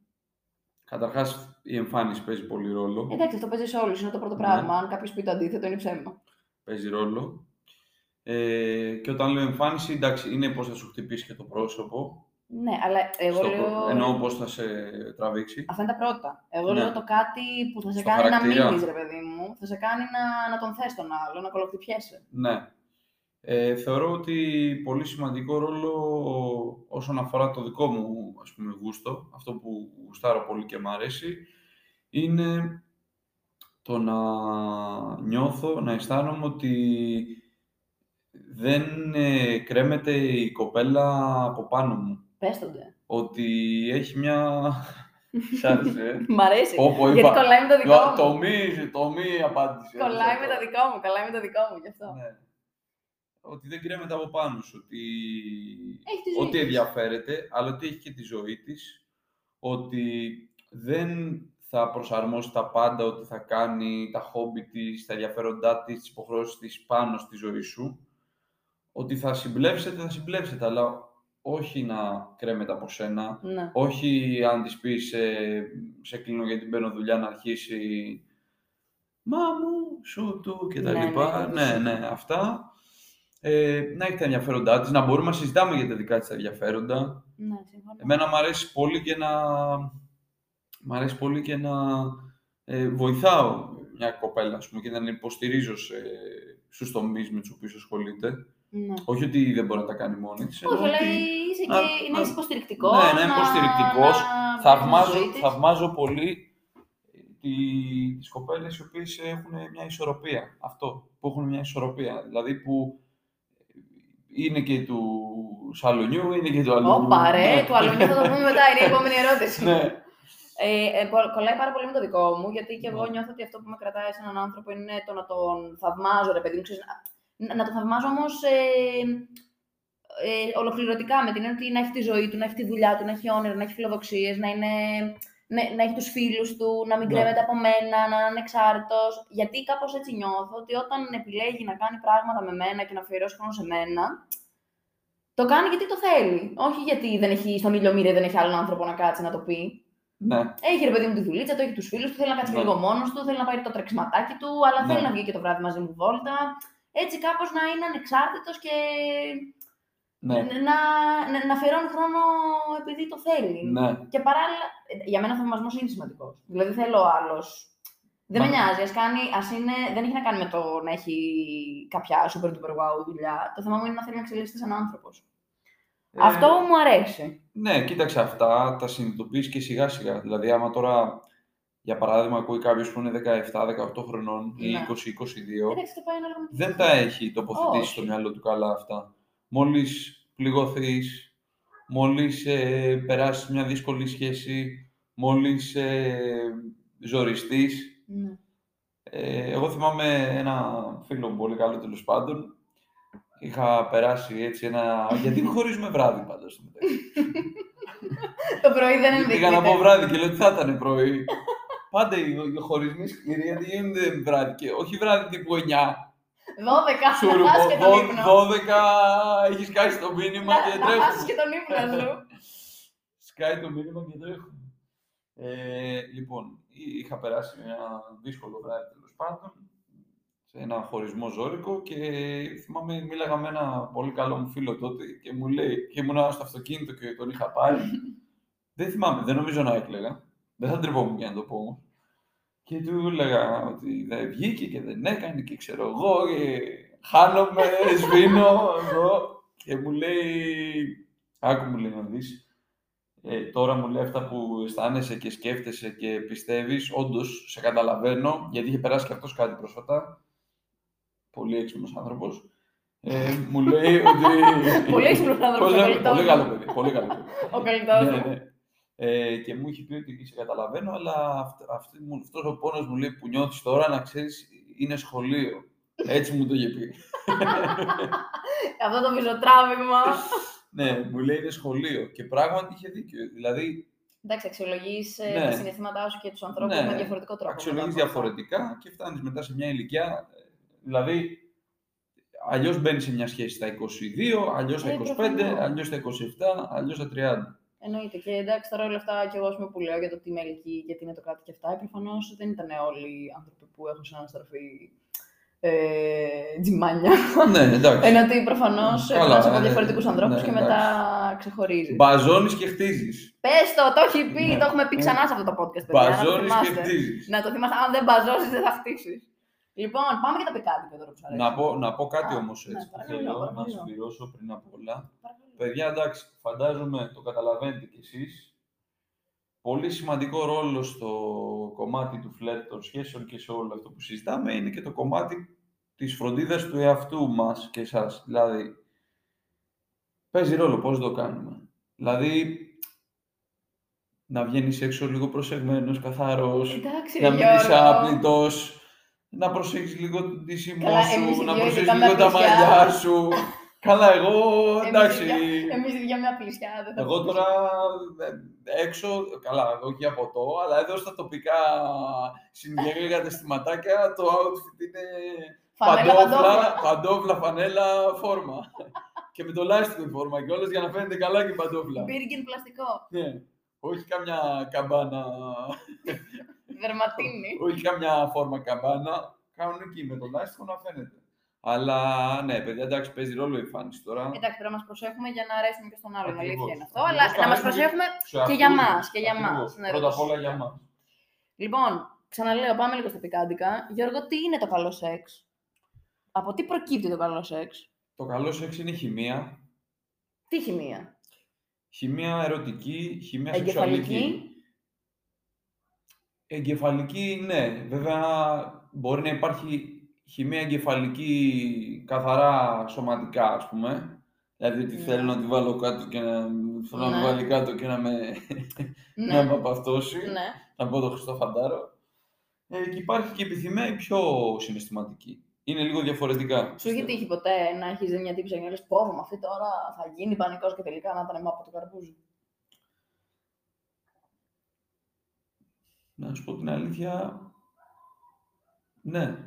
Καταρχάς, η εμφάνιση παίζει πολύ ρόλο. Εντάξει, αυτό παίζει σε όλους. Είναι το πρώτο Ναι. πράγμα. Αν κάποιος πει το αντίθετο, είναι ψέμα. Παίζει ρόλο. Ε, και όταν λέω εμφάνιση, εντάξει, είναι πώς θα σου χτυπήσει και το πρόσωπο. Ναι, αλλά εγώ στο λέω. προ- Εννοώ πώς θα σε τραβήξει. Αυτά είναι τα πρώτα. Εγώ Ναι. λέω το κάτι που θα σε Στο κάνει χαρακτήρα. να μείνει, ρε παιδί μου. Θα σε κάνει να, να τον θες τον άλλο, να κολοκτυπιέσαι. Ναι. Ε, θεωρώ ότι πολύ σημαντικό ρόλο όσον αφορά το δικό μου ας πούμε, γούστο, αυτό που γουστάρω πολύ και μου αρέσει, είναι το να νιώθω, να αισθάνομαι ότι δεν ε, κρέμεται η κοπέλα από πάνω μου. Πες το ντε. Ότι έχει μια... Σ' άρεσε, ε; Μ' αρέσει. Πω, πω, Γιατί είπα. κολλάει με το δικό μου. Το μη, το μη απάντηση. Κολλάει με το δικό μου, κολλάει με το δικό μου γι' αυτό. Ναι. Ότι δεν κρέμεται από πάνω σου. Ότι, Έχει τη ζωή ότι της. ενδιαφέρεται, αλλά ότι έχει και τη ζωή της. Ότι δεν θα προσαρμόσει τα πάντα, ότι θα κάνει τα χόμπι της, τα ενδιαφέροντά της, τις υποχρεώσεις της πάνω στη ζωή σου. Ότι θα συμπλέψετε, θα συμπλέψετε, αλλά όχι να κρέμεται από σένα. Ναι. Όχι αν της πεις ε, σε κλείνω γιατί μπαίνω δουλειά να αρχίσει «Μα μου, σου του» και τα Ναι, λοιπά. ναι, Ναι, ναι. ναι, αυτά. Ε, να έχει τα ενδιαφέροντά της, να μπορούμε να συζητάμε για τα δικά της τα ενδιαφέροντα. Ναι, συμφωνώ. Εμένα μου αρέσει πολύ και να, μ' αρέσει πολύ και να ε, βοηθάω μια κοπέλα, ας πούμε, και να την υποστηρίζω σε, στους τομείς με τους οποίους ασχολείται. Ναι. Όχι ότι δεν μπορεί να τα κάνει μόνη της. Όχι, εννοώ αλλά ότι- είσαι να- και, να να- είσαι υποστηρικτικός. Ναι, να είμαι υποστηρικτικός. να- θαυμάζω, τη ζωή της. θαυμάζω πολύ τι, τις κοπέλες οι οποίες έχουν μια ισορροπία. Αυτό, που έχουν μια ισορροπία. Δηλαδή που είναι και του σαλονιού, είναι και του αλουνιού. Όπα, ρε, Ναι. του αλουνιού θα το πούμε μετά, είναι η επόμενη ερώτηση. ναι. Ε, ε, κο- κολλάει πάρα πολύ με το δικό μου, γιατί και εγώ Ναι. νιώθω ότι αυτό που με κρατάει σε έναν άνθρωπο είναι το να τον θαυμάζω, ρε παιδί μου. ξέρεις, να, να τον θαυμάζω όμως ε, ε, ολοκληρωτικά με την έννοια ότι να έχει τη ζωή του, να έχει τη δουλειά του, να έχει όνειρα, να έχει φιλοδοξίες, να, είναι, να, να έχει τους φίλους του, να μην Ναι. κρέμεται από μένα, να είναι ανεξάρτητος. Γιατί κάπως έτσι νιώθω ότι όταν επιλέγει να κάνει πράγματα με μένα και να αφιερώσει χρόνο σε μένα, το κάνει γιατί το θέλει. Όχι γιατί δεν έχει στον ήλιο μοίρα, δεν έχει άλλον άνθρωπο να κάτσει να το πει. ναι. Έχει ρε παιδί μου τη δουλίτσα του, έχει τους φίλους του, θέλει να κάτσει Ναι. λίγο μόνος του, θέλει να πάρει το τρεξιματάκι του, αλλά Ναι. θέλει να βγει και το βράδυ μαζί μου βόλτα. Έτσι κάπως να είναι ανεξάρτητος και ναι. να, να, να αφιερώνει χρόνο επειδή το θέλει. ναι. Και παράλληλα, ε, για μένα ο θαυμασμός είναι σημαντικός. Δηλαδή θέλω ο άλλος. Δεν Μα- με νοιάζει, ας κάνει, ας είναι, δεν έχει να κάνει με το να έχει κάποια super duper wow δουλειά. Το θέμα μου είναι να θέλει να εξελίσσεται σαν άνθρωπος. Ε, Αυτό μου αρέσει. Ναι, κοίταξε αυτά, τα συνειδητοποιείς και σιγά σιγά. Δηλαδή, άμα τώρα, για παράδειγμα, ακούει κάποιος που είναι 17-18 χρονών ή Ναι. 20-22, Εντάξει, θα πάει ανάλογα με τη δεν θέση. τα έχει τοποθετήσει Όχι. στο μυαλό του καλά αυτά. Μόλις πληγωθείς, μόλις ε, περάσεις μια δύσκολη σχέση, μόλις ε, ζοριστείς. Ναι. Ε, εγώ θυμάμαι ένα φίλο μου πολύ καλό τέλος πάντων. Είχα περάσει έτσι ένα. Γιατί χωρίζουμε βράδυ πάντα στο μεταξύ. Το πρωί δεν είναι Πήγα να πω βράδυ και λέω τι θα ήταν πρωί; Πάντα οι οι χωρισμοί σκληροί γιατί γίνονται βράδυ και όχι βράδυ τύπου 9. 12, Σου να χάσεις και τον ύπνο. 12 έχεις σκάσει το μήνυμα Να, και να χάσεις τρέχουμε. και τον ύπνο σου. Σκάει το μήνυμα και τρέχουμε. Ε, λοιπόν, εί- είχα περάσει ένα δύσκολο βράδυ τέλος πάντων σε ένα χωρισμό ζώρικο και θυμάμαι μίλαγα με ένα πολύ καλό μου φίλο τότε και μου λέει και ήμουνα στο αυτοκίνητο και τον είχα πάρει. δεν θυμάμαι, δεν νομίζω να έκλαιγα. Δεν θα τρεπόμουν για να το πω όμως. Και του έλεγα ότι δεν βγήκε και δεν έκανε και ξέρω εγώ και χάνομαι, σβήνω εγώ. Και μου λέει, άκου μου λέει να δεις, ε, τώρα μου λέει αυτά που αισθάνεσαι και σκέφτεσαι και πιστεύεις, όντως σε καταλαβαίνω, γιατί είχε περάσει και αυτός κάτι πρόσφατα. Πολύ έξυπνος άνθρωπος. Ε, μου λέει ότι... Πολύ έξυπνος άνθρωπος, Πώς ο λέμε, κολλητός Πολύ μου. καλό παιδί, πολύ καλό παιδί. Ο κολλητός Ναι, μου. ναι. Ε, και μου είχε πει ότι σε καταλαβαίνω, αλλά αυτ, αυτή μου- αυτός ο πόνος μου λέει που νιώθεις τώρα, να ξέρεις, είναι σχολείο. Έτσι μου το είχε πει. Αυτό το πισωτράβηγμα. ναι, μου λέει είναι σχολείο. Και πράγματι είχε δίκιο. Δηλαδή, Εντάξει, αξιολογείς Ναι. τα συναισθήματά σου και τους ανθρώπους Ναι. με διαφορετικό τρόπο. αξιολογείς μετά από αυτό. διαφορετικά και φτάνεις μετά σε μια ηλικία. ε, Δηλαδή, αλλιώς μπαίνεις σε μια σχέση στα 22, αλλιώς στα Ε, 25, προφανώς. αλλιώς στα 27, αλλιώς στα 30. Εννοείται. Και εντάξει, τώρα όλα αυτά και εγώ ας πούμε, που λέω για το τι με ελκύει, γιατί είναι το κάτι και αυτά, προφανώς δεν ήταν όλοι οι άνθρωποι που έχουν συναναστραφεί ε, τζιμάνια. ναι, εντάξει. Ενώ ότι προφανώς Καλά, περνάς από ε, διαφορετικούς ανθρώπους ναι, και μετά ξεχωρίζει. Μπαζώνεις και χτίζεις. Πες το, το έχει πει, Ναι. το έχουμε πει ξανά σε αυτό το podcast. παιδιά, να το Μπαζώνεις και θυμάστε. χτίζεις. Να το θυμάστε, αν δεν μπαζώσεις, δεν θα χτίσεις. Λοιπόν, πάμε και τα πικάντικα τώρα που σου αρέσει. Να πω, να πω κάτι Α, όμως ναι, έτσι που παρακαλώ, θέλω να παρακαλώ. συμπληρώσω πριν από όλα. Παρακαλώ. Παιδιά, εντάξει, φαντάζομαι το καταλαβαίνετε κι εσείς. Πολύ σημαντικό ρόλο στο κομμάτι του φλερτ των σχέσεων και σε όλο αυτό που συζητάμε είναι και το κομμάτι της φροντίδας του εαυτού μας και εσάς. Δηλαδή, παίζει ρόλο πώς το κάνουμε. Δηλαδή, να βγαίνεις έξω λίγο προσεγμένος, καθαρός, Εντάξει, να ρε μην είσαι Γιώργο. άπλητος, να προσέχεις λίγο τον τίσιμό Καλά, εμείς σου, οι να δυο προσέχεις ειδικά λίγο με τα απλησιά. μαλλιά σου. Καλά, εγώ Εμείς εντάξει. οι δυο- Εμείς οι δυο με απλησιά, δεν θα Εγώ πούμε. τώρα ε, έξω, καλά, εγώ για ποτό, αλλά εδώ στα τοπικά συγγενή καταστηματάκια το outfit είναι Φανέλα, παντόφλα, παντόφλα. παντόφλα, φανέλα, φόρμα. και με το λάστιχο η φόρμα και για να φαίνεται καλά και η παντόφλα. Μπίργκεν πλαστικό. Ναι. Όχι κάμια καμπάνα, Δερματίνη. όχι κάμια φόρμα καμπάνα, κάνουν εκεί με το λάστιχο να φαίνεται. Αλλά ναι, παιδιά, εντάξει, παίζει ρόλο η εμφάνιση τώρα. Εντάξει, πρέπει να μας προσέχουμε για να αρέσουμε και στον άλλον. Ακριβώς. Αλήθεια είναι αυτό. Ακριβώς. Αλλά να μας Καλά, προσέχουμε. Σε και για αυτούς. μας, και για Ακριβώς. μας. Ναι, Πρώτα δεν απ' το όλα για συζητάμε. μας. Λοιπόν, ξαναλέω, πάμε λίγο στα πικάντικα. Γιώργο, τι είναι το καλό σεξ; Από τι προκύπτει το καλό σεξ; Το καλό σεξ είναι χημεία. Τι χημεία; Χημεία ερωτική, χημεία Εγκεφαλική. σεξουαλική. Εγκεφαλική, ναι. Βέβαια, μπορεί να υπάρχει χημεία εγκεφαλική καθαρά σωματικά, ας πούμε. Δηλαδή ότι Ναι. θέλω να τη βάλω κάτω και να, θέλω να Ναι. με βάλει κάτω και να με, Ναι. να με απαυτώσει. ναι. Να πω το Χριστό Φαντάρο. Ε, και υπάρχει και επιθυμία η πιο συναισθηματική. Είναι λίγο διαφορετικά. Σου έχει πιστεύω. τύχει ποτέ να έχεις δει μια τύψη και να λες: Πω, με αυτή τώρα θα γίνει πανικός και τελικά να ήταν από το καρπούζι. Να σου πω την αλήθεια, ναι,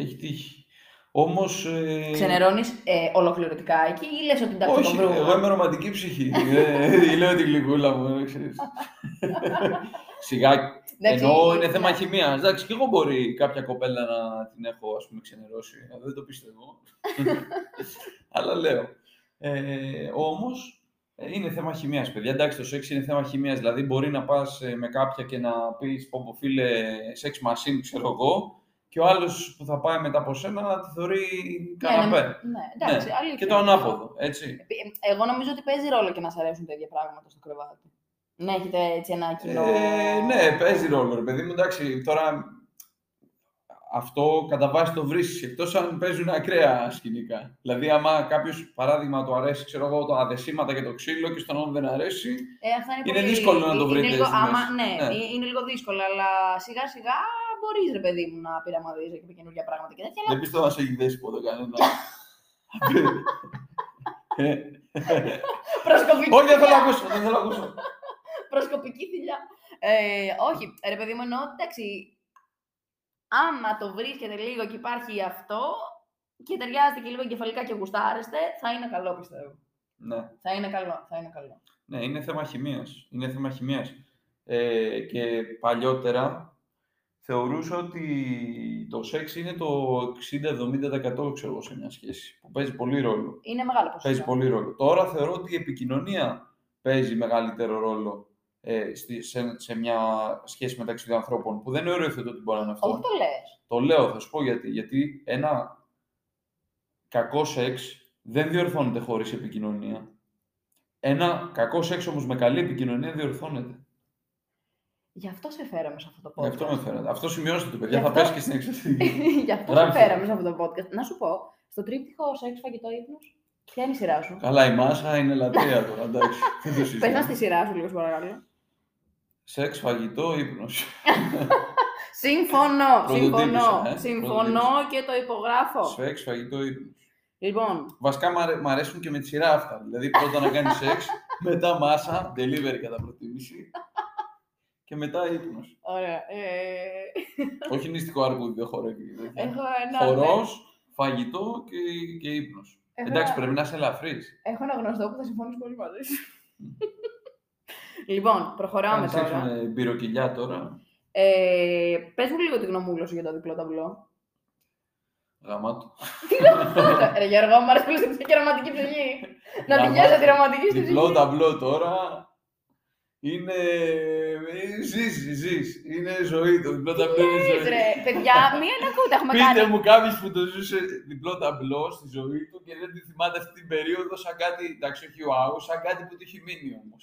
έχει τύχει. Όμως... Ε, Ξενερώνεις ε, ολοκληρωτικά εκεί ή λες ότι εντάξει, θα το όχι, βρούμε; εγώ είμαι ρομαντική ψυχή. ε, λέω τη γλυκούλα μου, ε, ξέρεις. Σιγά, Εντάξει, εννοώ είναι ναι. θέμα χημίας. Εντάξει, και εγώ μπορεί κάποια κοπέλα να την έχω, ας πούμε, ξενερώσει. Ε, Δεν το πιστεύω. Αλλά λέω. Ε, όμως, ε, είναι θέμα χημίας, παιδιά. Εντάξει, το σεξ είναι θέμα χημίας. Δηλαδή, μπορεί να πας ε, με κάποια και να πεις, πω πω φίλε, σεξ machine, ξέρω εγώ, και ο άλλος που θα πάει μετά από σένα να τη θεωρεί Ναι, καναπέ. ναι, ναι, εντάξει, αλήθεια. Και το ανάποδο, έτσι. Ε, Εγώ νομίζω ότι παίζει ρόλο και να σα αρέσουν τέτοια πράγματα στο κρεβάτι. Να έχετε έτσι ένα κοινό. Ε, ναι, παίζει ρόλο, ρε παιδί μου. Εντάξει, τώρα αυτό κατά βάση το βρίσκεις εκτός αν παίζουν ακραία σκηνικά. Δηλαδή, άμα κάποιος παράδειγμα του αρέσει, ξέρω εγώ, τα αδεσίματα και το ξύλο και στον άλλον δεν αρέσει. Ε, αυτά είναι, Είναι πολύ... δύσκολο να το είναι βρείτε Λίγο... στη Άμα... μέση. Ναι, Ναι. ε, είναι λίγο δύσκολο, αλλά σιγά σιγά μπορείς ρε παιδί μου να πειραματίζεις και με καινούργια πράγματα και τέτοια. Αλλά Δεν πιστεύω να σε έχει δέσει ποτέ κανένα. Ε, προσκοπική Όχι, δεν θέλω να θηλιά. ακούσω. Δεν θέλω να ακούσω. Προσκοπική θηλιά. Ε, όχι, ρε παιδί μου, εννοώ ότι εντάξει. Άμα το βρίσκετε λίγο και υπάρχει αυτό και ταιριάζεται και λίγο εγκεφαλικά και γουστάρεστε, θα είναι καλό πιστεύω. Ναι. Θα είναι καλό, θα είναι καλό. Ναι, είναι θέμα χημίας. Είναι θέμα χημίας. Ε, και παλιότερα θεωρούσα ότι το σεξ είναι το 60-70% ξέρω εγώ, σε μια σχέση. Που παίζει πολύ ρόλο. Είναι μεγάλο ποσοστό. Παίζει πολύ ρόλο. Τώρα θεωρώ ότι η επικοινωνία παίζει μεγαλύτερο ρόλο ε, στη, σε, σε μια σχέση μεταξύ δύο ανθρώπων. Που δεν οριοθετώ ότι μπορεί να είναι αυτό. Όχι το λες. Το λέω, θα σου πω γιατί. Γιατί ένα κακό σεξ δεν διορθώνεται χωρίς επικοινωνία. Ένα κακό σεξ όμως με καλή επικοινωνία διορθώνεται. Γι' αυτό σε φέραμε σε αυτό το Γι' podcast. αυτό με φαίνεται. Αυτό σημειώστε το, παιδιά. Γι' Θα αυτό- πέσει και στην εξωτερική. Γι' αυτό σε Γράψτε. φέραμε σε αυτό το podcast. Να σου πω, στο τρίπτυχο σεξ, φαγητό, ύπνος, ποια είναι η σειρά σου; Καλά, η μάσα είναι λατρεία τώρα. Εντάξει. Δεν το Πες συζητάμε. μας τη σειρά σου λίγο, σου παρακαλώ. Σεξ, φαγητό, ύπνος. Συμφωνώ, Πρωτοτύπησα, συμφωνώ, ε, συμφωνώ και το υπογράφω. Σεξ, φαγητό, ύπνος. Λοιπόν, Βασικά μ' αρέ- μ' αρέσουν και με τη σειρά αυτά. Δηλαδή πρώτα να κάνεις σεξ, μετά μάσα, delivery κατά προτίμηση. Και μετά ύπνος. ωραία. Ε, Όχι νηστικό αρκούδι, δεν χορεύει. και τέτοια. έχω ένα... Χορός, φαγητό και, και ύπνος. Έχω Εντάξει, ένα- πρέπει να είσαι ελαφρύς. Έχω ένα γνωστό που θα συμφωνήσει πολύ μαζί σου. Λοιπόν, προχωράμε Κάνεις σεξ τώρα. με μπυροκυλιά τώρα. Ε, πες μου λίγο τη γνωμούλα σου για το διπλό ταμπλό. Γαμάτο. Ρε Γιώργο, μου αρέσει πολύ σε και ρομαντική ψυχή. Να τη Γαμάτο. νιώσω τη ρομαντική στη Διπλό ψυχή. ταμπλό τώρα είναι. ε, Ζεις, ζεις. Είναι ζωή. Το διπλό ταμπλό είναι Πες, ζωή. ρε, παιδιά, μία να ακούτε, έχουμε Πείτε κάνει. μου κάποιος που το ζούσε διπλό ταμπλό στη ζωή του και δεν τη θυμάται αυτή την περίοδο σαν κάτι. Εντάξει, όχι wow, σαν κάτι που του έχει μείνει όμως.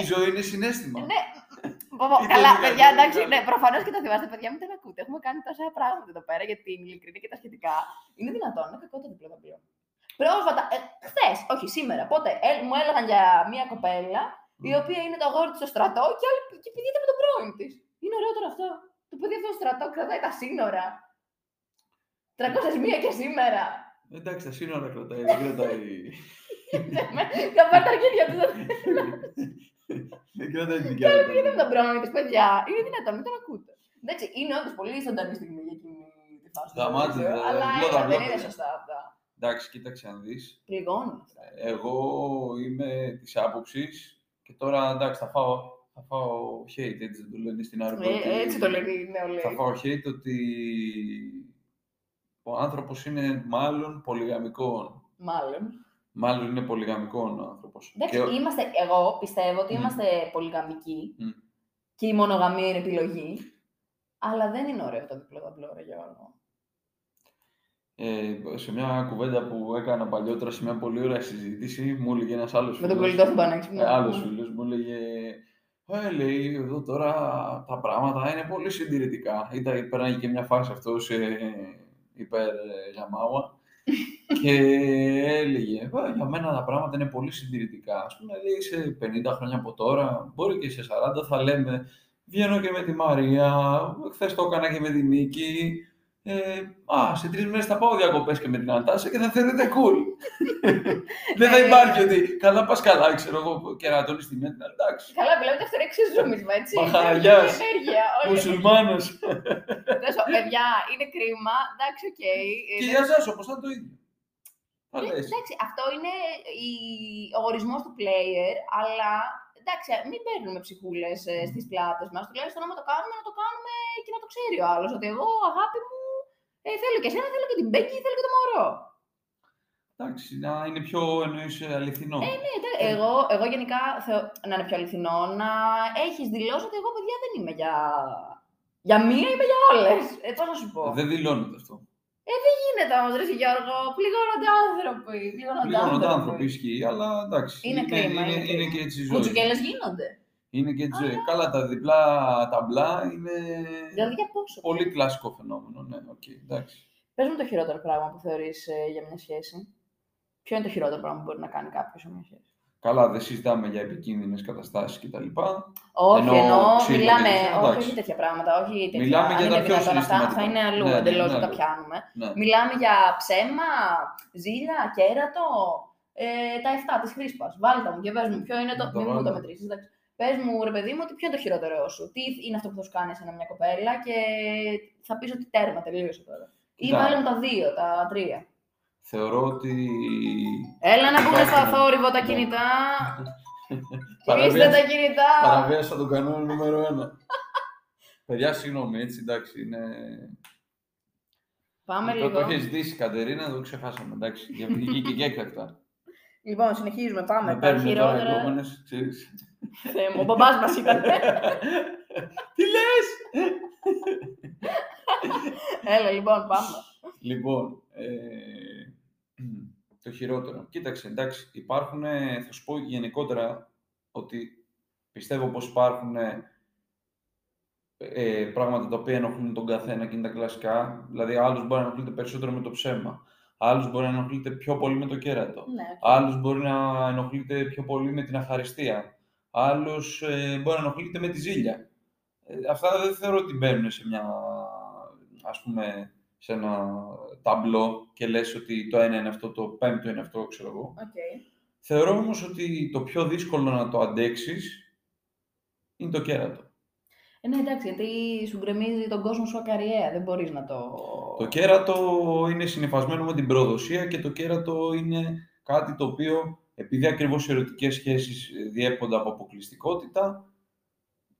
Η ζωή είναι συνέστημα. Ναι, Πω, πω, Τι Καλά, δεν παιδιά, έκανε, εντάξει, δεν ναι, έκανε. προφανώς και το θυμάστε, παιδιά, μην τα ακούτε. Έχουμε κάνει τόσα πράγματα εδώ πέρα για την ειλικρίνη και τα σχετικά. Είναι δυνατόν, είναι κακό το διπλό ταμπλό. Πρόσφατα, ε, χθες, όχι σήμερα, πότε, ε, μου έλεγαν για μια κοπέλα η οποία είναι το αγόρι της στο στρατό και, άλλη, και πηγαίνει με τον πρώην της. Είναι ωραίο τώρα αυτό. Το παιδί αυτό στο στρατό κρατάει τα σύνορα. 301 και σήμερα. Εντάξει, τα σύνορα κρατάει, δεν κρατάει. Θα πάρει τα αρχίδια του. δεν κρατάει την δικιά του. Γιατί με τον πρώην τη, παιδιά. Είναι δυνατόν, μην τον ακούτε. Εντάξει, είναι όντως πολύ ζωντανή στιγμή για εκείνη τη φάση. του Σταμάτη, Ευρωβίσιο, δε, Αλλά μπλότα, έλα, δεν μπλότα, είναι δε. σωστά αυτά. Εντάξει, κοίταξε να δεις. Πληγώνουν αυτά. Εγώ είμαι της άποψης και τώρα εντάξει, θα φάω, θα φάω hate, έτσι δεν το λένε στην Άρβο. Ε, έτσι το λένε οι νεολαίοι. Θα φάω hate ότι ο άνθρωπος είναι μάλλον πολυγαμικών. Μάλλον. Μάλλον είναι πολυγαμικών ο άνθρωπος. Εντάξει, Και ο- είμαστε, εγώ πιστεύω ότι Μμ. είμαστε πολυγαμικοί Μμ. και η μονογαμία είναι επιλογή. Αλλά δεν είναι ωραίο το διπλό ταμπλό, ρε Γιώργο. ε, σε μια κουβέντα που έκανα παλιότερα, σε μια πολύ ωραία συζήτηση, μου έλεγε ένας άλλος Με τον φίλος, κολλητό στον πανέξυπνο. Ε, άλλος φίλος μου έλεγε ε, λέει, εδώ τώρα τα πράγματα είναι πολύ συντηρητικά. Ήταν, πέρανε και μια φάση αυτός ε, υπέρ ε, Γιαμάουα και έλεγε, «Ε, για μένα τα πράγματα είναι πολύ συντηρητικά. Ας πούμε, λέει, σε 50 χρόνια από τώρα, μπορεί και σε 40, θα λέμε, βγαίνω και με τη Μαρία, χθες το έκανα και με τη Νίκη, ε, α, σε τρεις μέρες θα πάω διακοπές και με την Αντάσα και θα θεωρείται cool. Δεν θα υπάρχει ότι καλά πας καλά, ξέρω εγώ, και να τονεί τη μία την άλλη. Εντάξει. Καλά, βλέπετε αυτό είναι εξιζούμισμα, έτσι. Μαχαραγιάς. Είναι ενέργεια. όχι. Μουσουλμάνος. Τέλος πάντων, Παιδιά, είναι κρίμα. Εντάξει, οκ. Ε, και δεν- για εσά όπω θα το ίδιο. Θα Ε, λες. Εντάξει, αυτό είναι η- ο ορισμός του player, αλλά εντάξει, μην παίρνουμε ψυχούλες στις πλάτες μας. Τουλάχιστον άμα το κάνουμε, να το κάνουμε και να το ξέρει ο άλλος. Ότι εγώ, αγάπη μου, ε, θέλω και εσένα, θέλω και την Μπέκη, θέλω και το μωρό. Εντάξει, να είναι πιο εννοείς αληθινό. Ναι, εντάξει, εγώ, εγώ γενικά θεω, να είναι πιο αληθινό, να έχεις δηλώσει ότι εγώ, παιδιά, δεν είμαι για. Για μία, είμαι για όλες. Ε, Πώς να σου πω. Δεν δηλώνεται αυτό. γίνεται όμως, Ρε Γιώργο. Πληγώνονται άνθρωποι. Πληγώνονται Πληρώνονται άνθρωποι. άνθρωποι, ισχύει, αλλά εντάξει. Είναι κρίμα, Είναι, είναι είναι κρίμα. και έτσι η ζωή. Κουτσουκέλες γίνονται. Είναι και έτσι η ζωή. Καλά, τα διπλά ταμπλό είναι Δηλαδή για πόσο. πολύ κλασικό φαινόμενο. Ναι, οκ, εντάξει. Πες μου το χειρότερο πράγμα που θεωρείς ε, για μια σχέση. Ποιο είναι το χειρότερο πράγμα που μπορεί να κάνει κάποιος σε μια σχέση; Καλά, δεν συζητάμε για επικίνδυνες καταστάσεις κτλ. Όχι, Εννοώ εννοώ, ξύλο μιλάμε, και τέτοια, όχι, εντάξει. όχι τέτοια πράγματα, όχι τέτοια. Μιλάμε αν για είναι τα πιο δυνατόν αυτά, συναισθηματικά. θα είναι αλλού Ναι, ναι, εντελώς, ναι, δεν τα ναι. πιάνουμε. Ναι. Μιλάμε για ψέμα, ζήλια, κέρατο, ε, τα 7 της χρήσπας. Βάλτε μου και πες μου ποιο είναι το... Να το Μην μου το βάλω. μετρήσεις, εντάξει. Πες μου, ρε παιδί μου, ότι ποιο είναι το χειρότερό σου; Τι είναι αυτό που θα σου κάνει σε μια κοπέλα και θα πεις ότι τέρμα, τελείωσε τώρα. Ή Κοίτα. βάλε μου τα δύο, τα τρία. Θεωρώ ότι. Έλα να πούμε στα Υπάρχουν. θόρυβο τα Ναι. κινητά. Κλείστε Παραβίαση- τα κινητά. Παραβίασα τον κανόνα νούμερο ένα. Παιδιά, συγγνώμη, έτσι εντάξει, είναι. Πάμε το, λίγο. το έχεις ζητήσει η Κατερίνα, το ξεχάσαμε. Εντάξει, για βγήκε και έκτακτα. Λοιπόν, συνεχίζουμε. Πάμε. Με Τα παίρνουν τώρα χειρότερα. επόμενες, ξέρεις. Θεέ μου, ο μπαμπάς μας ήταν. Τι λες! Έλα, λοιπόν, πάμε. Λοιπόν, ε, το χειρότερο. Κοίταξε, εντάξει, υπάρχουν, θα σου πω γενικότερα ότι πιστεύω πως υπάρχουν ε, πράγματα τα οποία ενοχλούν τον καθένα και είναι τα κλασικά. Δηλαδή, άλλος μπορεί να ενοχλείται περισσότερο με το ψέμα. Άλλος μπορεί να ενοχλείται πιο πολύ με το κέρατο. Ναι. Άλλος μπορεί να ενοχλείται πιο πολύ με την αχαριστία. Άλλος ε, μπορεί να ενοχλείται με τη ζήλια. Ε, αυτά δεν θεωρώ ότι μπαίνουν σε μια, ας πούμε, σε ένα ταμπλό και λες ότι το ένα είναι αυτό, το πέμπτο είναι αυτό, ξέρω εγώ. Οκ. Θεωρώ όμως ότι το πιο δύσκολο να το αντέξεις είναι το κέρατο. Ε, ναι, εντάξει, γιατί σου γκρεμίζει τον κόσμο σου ακαριαία. Δεν μπορείς να το... Το κέρατο είναι συνυφασμένο με την προδοσία και το κέρατο είναι κάτι το οποίο, επειδή ακριβώς οι ερωτικές σχέσεις διέπονται από αποκλειστικότητα,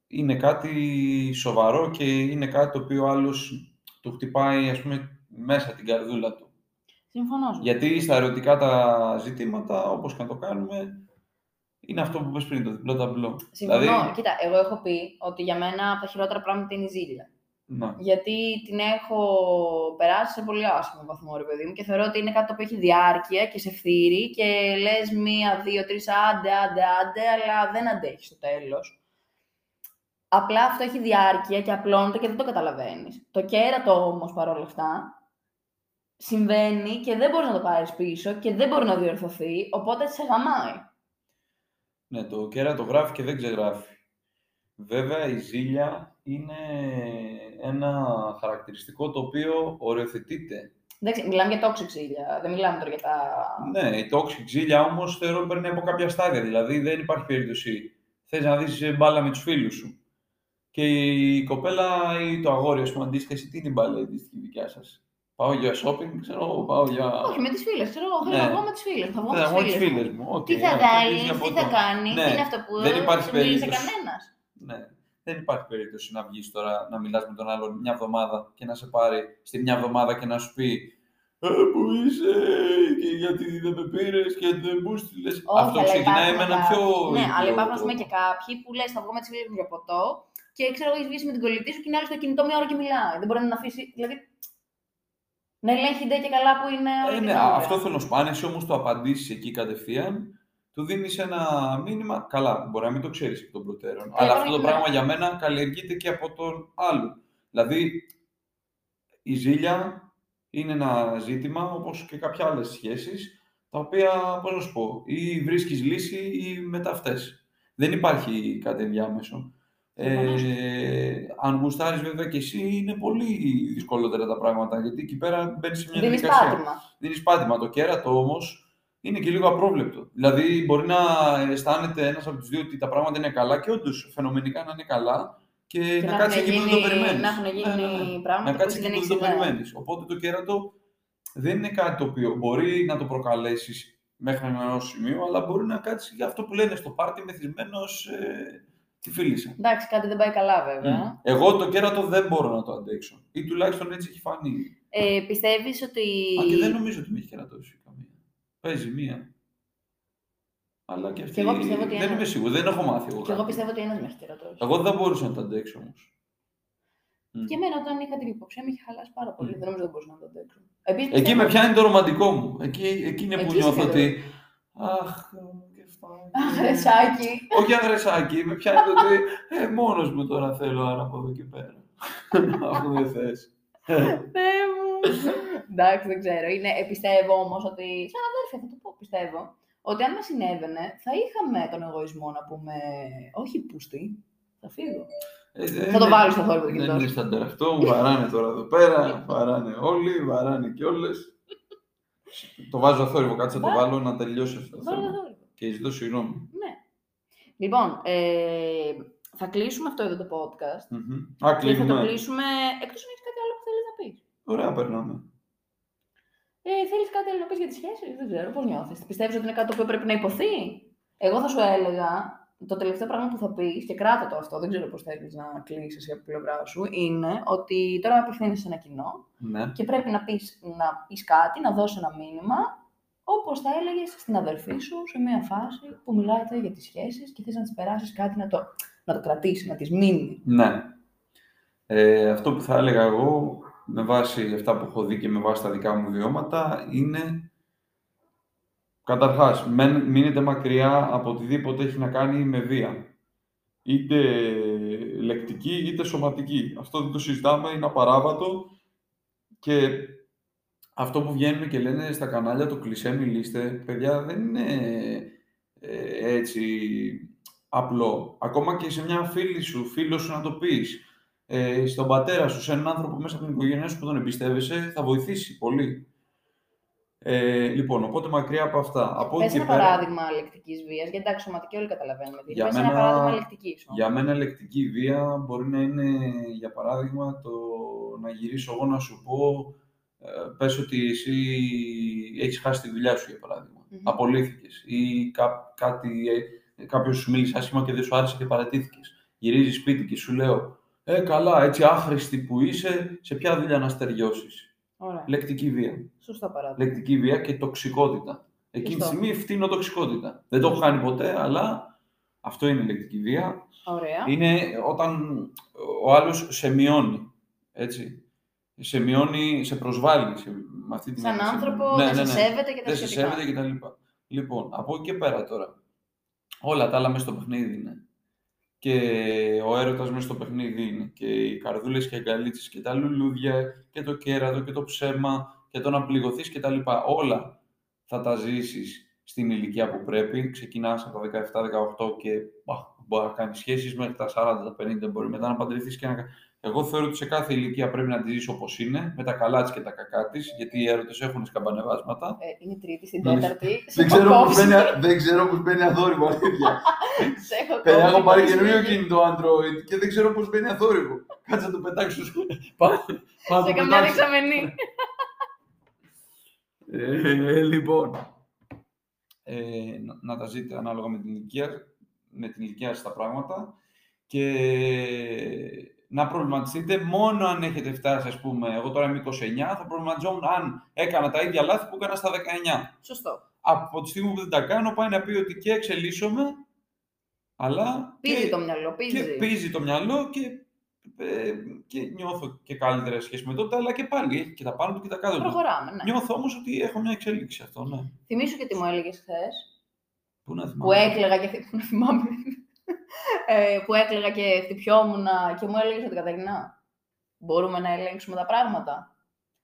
είναι κάτι σοβαρό και είναι κάτι το οποίο άλλος του χτυπάει, ας πούμε, μέσα την καρδούλα του. Συμφωνώ σου. Γιατί στα ερωτικά τα ζητήματα, όπως και να το κάνουμε, είναι αυτό που πες πριν, το διπλό ταμπλό. Συμφωνώ. Δηλαδή, Κοίτα, εγώ έχω πει ότι για μένα από τα χειρότερα πράγματα είναι η ζήλια. να, Γιατί την έχω περάσει σε πολύ άσχημο βαθμό, ρε παιδί μου, και θεωρώ ότι είναι κάτι το οποίο έχει διάρκεια και σε φθείρει και λες μία, δύο, τρεις, άντε, άντε, άντε, αλλά δεν αντέχεις στο τέλος. Απλά αυτό έχει διάρκεια και απλώνεται και δεν το καταλαβαίνεις. Το κέρατο όμως παρόλα αυτά συμβαίνει και δεν μπορείς να το πάρεις πίσω και δεν μπορεί να διορθωθεί, οπότε σε γαμάει. Ναι, το κέρατο γράφει και δεν ξεγράφει. Βέβαια, η ζήλια είναι ένα χαρακτηριστικό το οποίο οριοθετείται. Εντάξει, μιλάμε για toxic ζήλια, δεν μιλάμε τώρα για τα... Ναι, η toxic ζήλια όμως θεωρώ παίρνει από κάποια στάδια. Δηλαδή δεν υπάρχει περίπτωση. Θες να δεις μπάλα με τους φίλους σου. Και η κοπέλα ή το αγόρι, ας πούμε, αντίστοιχα, εσύ τι είναι η μπάλα αντίστοιχη δικιά σας; Πάω για shopping, ξέρω εγώ, πάω για... Όχι, με τις φίλες, ξέρω εγώ, θέλω Ναι. να βγω με τις φίλες μου, θα βγω Θα με βγω τις τις φίλες φίλες μου. μου. οκ, Τι θα να βάλεις, κερδίσει από τι εδώ. θα κάνεις, Ναι, τι είναι αυτό που δεν υπάρχει δεν μίλησε περίπτωση. κανένας. Ναι. Δεν υπάρχει περίπτωση να βγεις τώρα να μιλάς με τον άλλον μια εβδομάδα και να σε πάρει στη μια εβδομάδα και να σου πει «Ε, πού είσαι και γιατί δεν με πήρες και δεν μου στείλες». Όχι, Αυτό αλλά ξεκινάει υπάρχουν με ένα κάποιοι- πιο Ναι, αλλά υγιεινό υπάρχουν ας πούμε, τρόπο. και κάποιοι που λες θα βγω με τις φίλες μου για ποτό και ξέρω εγώ, έχεις βγει με την κολλητή σου και είναι άλλη στο κινητό μια ώρα και μιλάει. Δεν μπορεί να την αφήσει. Δηλαδή. Να ελέγχει ντε και καλά που είναι. όλη Ε, την ναι, ώρα. αυτό θέλω να σου πω. Αν εσύ όμως το απαντήσεις εκεί κατευθείαν, του δίνεις ένα μήνυμα. Καλά, μπορεί να μην το ξέρεις εκ των προτέρων. αλλά αυτό το ναι. πράγμα για μένα καλλιεργείται και από τον άλλο. Δηλαδή, η ζήλια είναι ένα ζήτημα, όπως και κάποια άλλες σχέσεις, τα οποία, πώς να σου πω, ή βρίσκεις λύση ή μετά αυτές. Δεν υπάρχει κάτι ενδιάμεσο. Προφανώς. Ε, αν γουστάρεις βέβαια και εσύ, είναι πολύ δυσκολότερα τα πράγματα, γιατί εκεί πέρα μπαίνεις σε μια Δίνεις διαδικασία. πάτημα. Δίνεις πάτημα. Το κέρατο όμως είναι και λίγο απρόβλεπτο. Δηλαδή μπορεί να αισθάνεται ένας από τους δύο ότι τα πράγματα είναι καλά και όντως φαινομενικά να είναι καλά και, Και να να κάτσει έχουν εκεί που δεν το γίνει- περιμένεις. να έχουν γίνει Ναι, ναι, ναι. πράγματα Να που κάτσει δεν εκεί που έχεις δεν το ιδέα. περιμένεις. Οπότε το κέρατο δεν είναι κάτι το οποίο μπορεί να το προκαλέσεις μέχρι ένα σημείο, αλλά μπορεί να κάτσει για αυτό που λένε στο πάρτι μεθυσμένος ε, τη φίλησα. Εντάξει, κάτι δεν πάει καλά βέβαια. Μμ. Εγώ το κέρατο δεν μπορώ να το αντέξω. Ή τουλάχιστον έτσι έχει φανεί. Ε, πιστεύεις ότι... Α, και δεν νομίζω ότι με έχει κερατώσει καμία. Παίζει μία. Αλλά και αυτή. εγώ πιστεύω ότι δεν ένα- είμαι σίγουρο, δεν έχω μάθει εγώ. Και εγώ κάτι. πιστεύω ότι ένας με έχει κερατώσει. Εγώ δεν μπορούσα να το αντέξω όμως. Και εμένα όταν είχα την υποψία με είχε χαλάσει πάρα πολύ. Μμ. Δεν νομίζω ότι μπορούσα να το αντέξω. Επίσης, Εκεί πιστεύω- με πιάνει το ρομαντικό μου. Εκεί, εκεί είναι που Εκεί σε νιώθω θέλω. ότι. Αχ, και φτάνει. Αχ, ρεσάκι. Όχι αγρεσάκι, με πιάνει το ότι ε, μόνος μου τώρα θέλω άρα από εδώ και πέρα. Αφού δεν θες. Θεέ μου. Εντάξει, δεν ξέρω. Είναι, ε, πιστεύω όμως ότι. Σαν αδέρφια, θα το πω. Πιστεύω ότι αν μας συνέβαινε, θα είχαμε τον εγωισμό να πούμε. Όχι πούστη. Θα φύγω. Ε, δεν Θα το είναι- βάλω στο θόρυβο το Δεν κινητό. είναι στανταρ αυτό, μου βαράνε τώρα εδώ πέρα, βαράνε όλοι, βαράνε και όλες. Το βάζω θόρυβο, κάτσε να το Βάλε. βάλω να τελειώσει αυτό το Βάλω το θέμα. Θόρυβο. Και ζητώ συγγνώμη. Ναι. Λοιπόν, ε, θα κλείσουμε αυτό εδώ το podcast. Μμμ. Α, Και θα το κλείνουμε. κλείσουμε εκτός αν έχεις κάτι άλλο που θέλεις να πεις. Ωραία, περνάμε. Ε, Θέλεις κάτι άλλο να πεις για τις σχέσεις, δεν ξέρω πώς νιώθεις; Πιστεύεις ότι είναι κάτι το οποίο πρέπει να υποθεί; Εγώ θα σου έλεγα το τελευταίο πράγμα που θα πεις και κράτα το αυτό, δεν ξέρω πώς θέλεις να κλείσεις από την πλευρά σου, είναι ότι τώρα απευθύνεσαι σε ένα κοινό Ναι. και πρέπει να πεις να πεις κάτι, να δώσεις ένα μήνυμα, όπως θα έλεγες στην αδερφή σου σε μια φάση που μιλάτε για τις σχέσεις και θες να της περάσεις κάτι να το, να το κρατήσεις, να της μείνει. Ναι. Ε, αυτό που θα έλεγα εγώ, με βάση αυτά που έχω δει και με βάση τα δικά μου βιώματα, είναι καταρχάς, μεν- μείνετε μακριά από οτιδήποτε έχει να κάνει με βία. Είτε λεκτική, είτε σωματική. Αυτό δεν το συζητάμε, είναι απαράβατο και αυτό που βγαίνουν και λένε στα κανάλια το κλισέ μιλήστε, παιδιά δεν είναι ε, έτσι απλό. Ακόμα και σε μια φίλη σου, φίλος σου να το πεις, ε, στον πατέρα σου, σε έναν άνθρωπο μέσα από την οικογένειά σου που τον εμπιστεύεσαι, θα βοηθήσει πολύ. Ε, λοιπόν, οπότε μακριά από αυτά. Από Πες εκεί ένα και πέρα, παράδειγμα λεκτικής βίας, γιατί εντάξει, σωματική όλοι καταλαβαίνουμε. τι. Για Πες μένα- ένα παράδειγμα λεκτικής. για μένα λεκτική βία μπορεί να είναι, για παράδειγμα, το να γυρίσω εγώ να σου πω, ε, πες ότι εσύ έχεις χάσει τη δουλειά σου, για παράδειγμα. Μμμ. Απολύθηκες ή κά, κάτι, ε, κάποιος σου μίλησε άσχημα και δεν σου άρεσε και παρατήθηκες. Γυρίζεις σπίτι και σου λέω, ε, καλά, έτσι άχρηστη που είσαι, σε ποια δουλειά να στεριώσεις; Ωραία. Λεκτική βία. Σωστό παράδειγμα. Λεκτική βία και τοξικότητα. Εκείνη τη Σωστό. στιγμή φτύνω τοξικότητα. Δεν το έχω κάνει ποτέ, αλλά αυτό είναι λεκτική βία. Ωραία. Είναι όταν ο άλλος σε μειώνει, έτσι. Σε μειώνει, σε προσβάλλει. Σε, με αυτή την Σαν έννοια, σε- άνθρωπο Ναι, δεν ναι, σε ναι. σέβεται και τα Δεν σε σχετικά. σέβεται κτλ. Λοιπόν, από εκεί και πέρα τώρα. Όλα τα άλλα μέσα στο παιχνίδι είναι. και ο έρωτας μέσα στο παιχνίδι είναι και οι καρδούλες και οι αγκαλίτσες και τα λουλούδια και το κέρατο και το ψέμα και το να πληγωθείς και τα λοιπά. Όλα θα τα ζήσεις στην ηλικία που πρέπει. Ξεκινάς από τα 17-18 και μπορεί να κάνεις σχέσεις μέχρι τα 40-50, μπορεί μετά να παντρευτείς και να εγώ θεωρώ ότι σε κάθε ηλικία πρέπει να τη ζήσει όπως είναι, με τα καλά της και τα κακά της, γιατί οι έρωτες έχουν σκαμπανεβάσματα. Ε, είναι η τρίτη, στην τέταρτη. δεν, ξέρω πώς μπαίνει, δεν ξέρω πώ μπαίνει αθόρυβο, αλήθεια. Παιδιά, έχω πάρει καινούριο κινητό Android και δεν ξέρω πώς μπαίνει αθόρυβο. Κάτσε να το πετάξω. Σε καμιά δεξαμενή. ε, λοιπόν, ε, να, να τα ζείτε ανάλογα με την ηλικία, με την ηλικία στα πράγματα και να προβληματιστείτε μόνο αν έχετε φτάσει, ας πούμε, εγώ τώρα είμαι 29, θα προβληματιζόμουν αν έκανα τα ίδια λάθη που έκανα στα 19. Σωστό. Από τη στιγμή που δεν τα κάνω, πάει να πει ότι και εξελίσσομαι, αλλά... Πίζει και, το μυαλό, πίζει. Και πίζει το μυαλό και, ε, και νιώθω και καλύτερα σχέση με τότε, αλλά και πάλι έχει και τα πάνω του και τα κάτω του. Προχωράμε, ναι. Νιώθω όμως ότι έχω μια εξέλιξη αυτό, ναι. Θυμήσου και τι μου έλεγες χθες; Πού να θυμάμαι; Που έκλαιγα και που να θυμάμαι ε, που έκλαιγα και χτυπιόμουν και μου έλεγε ότι Καταρίνα, μπορούμε να ελέγξουμε τα πράγματα.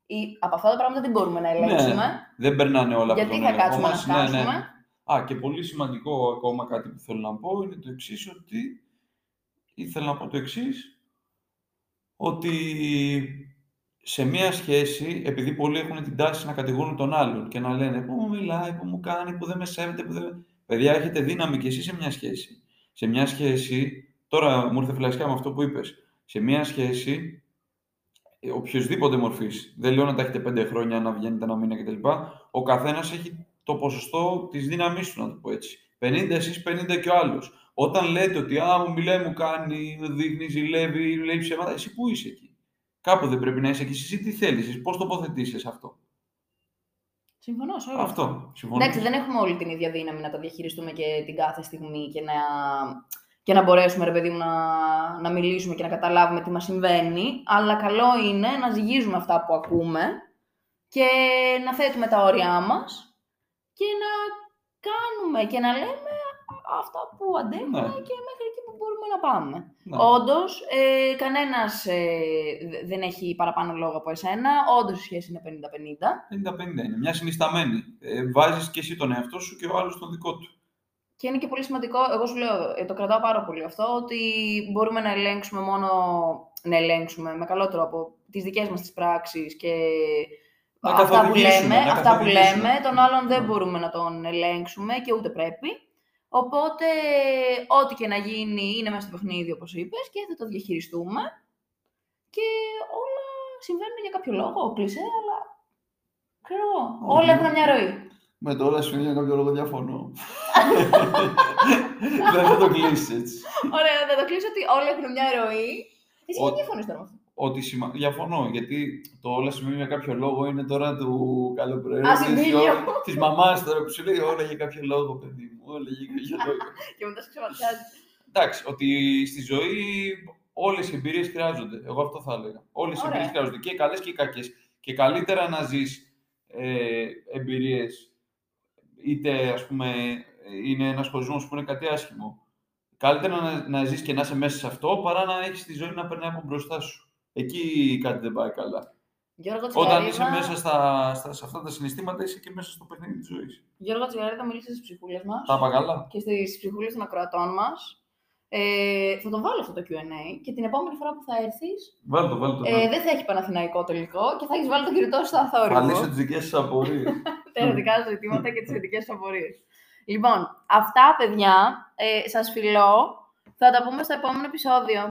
Ή από αυτά τα πράγματα δεν μπορούμε να Ναι, ελέγξουμε. δεν περνάνε όλα από γιατί τον θα έλεγχο κάτσουμε να μας. Ναι, ναι. σκάσουμε. Α, και πολύ σημαντικό ακόμα κάτι που θέλω να πω είναι το εξής ότι ήθελα να πω το εξής ότι σε μία σχέση, επειδή πολλοί έχουν την τάση να κατηγορούν τον άλλον και να λένε που μου μιλάει, που μου κάνει, που δεν με σέβεται, που δεν... με-». Παιδιά, έχετε δύναμη και εσείς σε μια σχέση. Σε μια σχέση, τώρα μου ήρθε φλασιά με αυτό που είπες, σε μια σχέση, ε, οποιοδήποτε μορφής, δεν λέω να τα έχετε πέντε χρόνια, να βγαίνετε ένα μήνα κτλ. Ο καθένας έχει το ποσοστό της δύναμής του, να το πω έτσι. 50 εσείς, 50 και ο άλλος. Όταν λέτε ότι «Α, μου μιλάει, μου κάνει, μου δείχνει, ζηλεύει, λέει ψέματα», εσύ πού είσαι εκεί; Κάπου δεν πρέπει να είσαι εκεί. Εσύ τι θέλεις, εσύ πώς τοποθετήσεις σε αυτό; Συμφωνώ σε όλα αυτά. Αυτό. Συμφωνώ. Εντάξει, δεν έχουμε όλη την ίδια δύναμη να τα διαχειριστούμε και την κάθε στιγμή και να, και να μπορέσουμε, ρε παιδί μου, να, να μιλήσουμε και να καταλάβουμε τι μας συμβαίνει. Αλλά καλό είναι να ζυγίζουμε αυτά που ακούμε και να θέτουμε τα όρια μας και να κάνουμε και να λέμε αυτά που αντέχουμε Ναι. και μέχρι εκεί που μπορούμε να πάμε. Ναι. Όντως, ε, κανένας ε, δε- δεν έχει παραπάνω λόγο από εσένα. Όντως η σχέση είναι 50-50. 50-50 είναι. Μια συνισταμένη. Ε, βάζεις και εσύ τον εαυτό σου και ο άλλος τον δικό του. Και είναι και πολύ σημαντικό, εγώ σου λέω, ε, το κρατάω πάρα πολύ αυτό, ότι μπορούμε να ελέγξουμε μόνο, να ελέγξουμε με καλό τρόπο τις δικές μας τις πράξεις και Να αυτά που καθοδηγήσουμε, λέμε, να αυτά που καθοδηγήσουμε. λέμε, τον άλλον δεν Ναι. μπορούμε να τον ελέγξουμε και ούτε πρέπει. Οπότε, ό,τι και να γίνει είναι μέσα στο παιχνίδι, όπως είπες, και θα το διαχειριστούμε. Και όλα συμβαίνουν για κάποιο λόγο, κλεισέ, αλλά ξέρω εγώ, Όχι. όλα έχουν μια ροή. Με το όλα σου για κάποιο λόγο διαφωνώ. Δεν θα το κλείσεις έτσι. Ωραία, θα το κλείσω ότι όλα έχουν μια ροή. Εσύ Ο- γιατί διαφωνείς τώρα με αυτό; Ότι σημα... Διαφωνώ, γιατί το όλα σημαίνει για κάποιο λόγο είναι τώρα του καλοπροαίρετου. Ασυμπήγιο. Της μαμάς τώρα που σου λέει όλα για κάποιο λόγο, παιδί μου. Όλα για κάποιο λόγο. Και μετά σε ξεματιάζει. Εντάξει, ότι στη ζωή όλες οι εμπειρίες χρειάζονται. Εγώ αυτό θα έλεγα. Όλες οι Ωραία. εμπειρίες χρειάζονται. Και οι καλές και οι κακές. Και καλύτερα να ζεις ε, εμπειρίες, είτε ας πούμε είναι ένας χωρισμός που είναι κάτι άσχημο. Καλύτερα να, να ζεις και να είσαι μέσα σε αυτό παρά να έχεις τη ζωή να περνάει από μπροστά σου. Εκεί κάτι δεν πάει καλά. Γιώργο Όταν Τσιγαρίδα, είσαι μέσα στα, στα, σε αυτά τα συναισθήματα, είσαι και μέσα στο παιχνίδι της ζωής. Γιώργο Τσιγαρίδα μίλησε στις ψυχούλες μας Τα είπα καλά. και στις ψυχούλες των ακροατών μας. Ε, θα τον βάλω αυτό το Q&A και την επόμενη φορά που θα έρθεις Βάλτε το, βάλτε το. ε, δεν θα έχει Παναθηναϊκό τελικό και θα έχεις βάλει τον κινητό σου στο Θα λύσω αθόρυβο. τις δικές σα απορίες. τα ερωτικά σου ζητήματα και τις ειδικές σου απορίες. Λοιπόν, αυτά παιδιά, ε, σας φιλώ. Θα τα πούμε στο επόμενο επεισόδιο.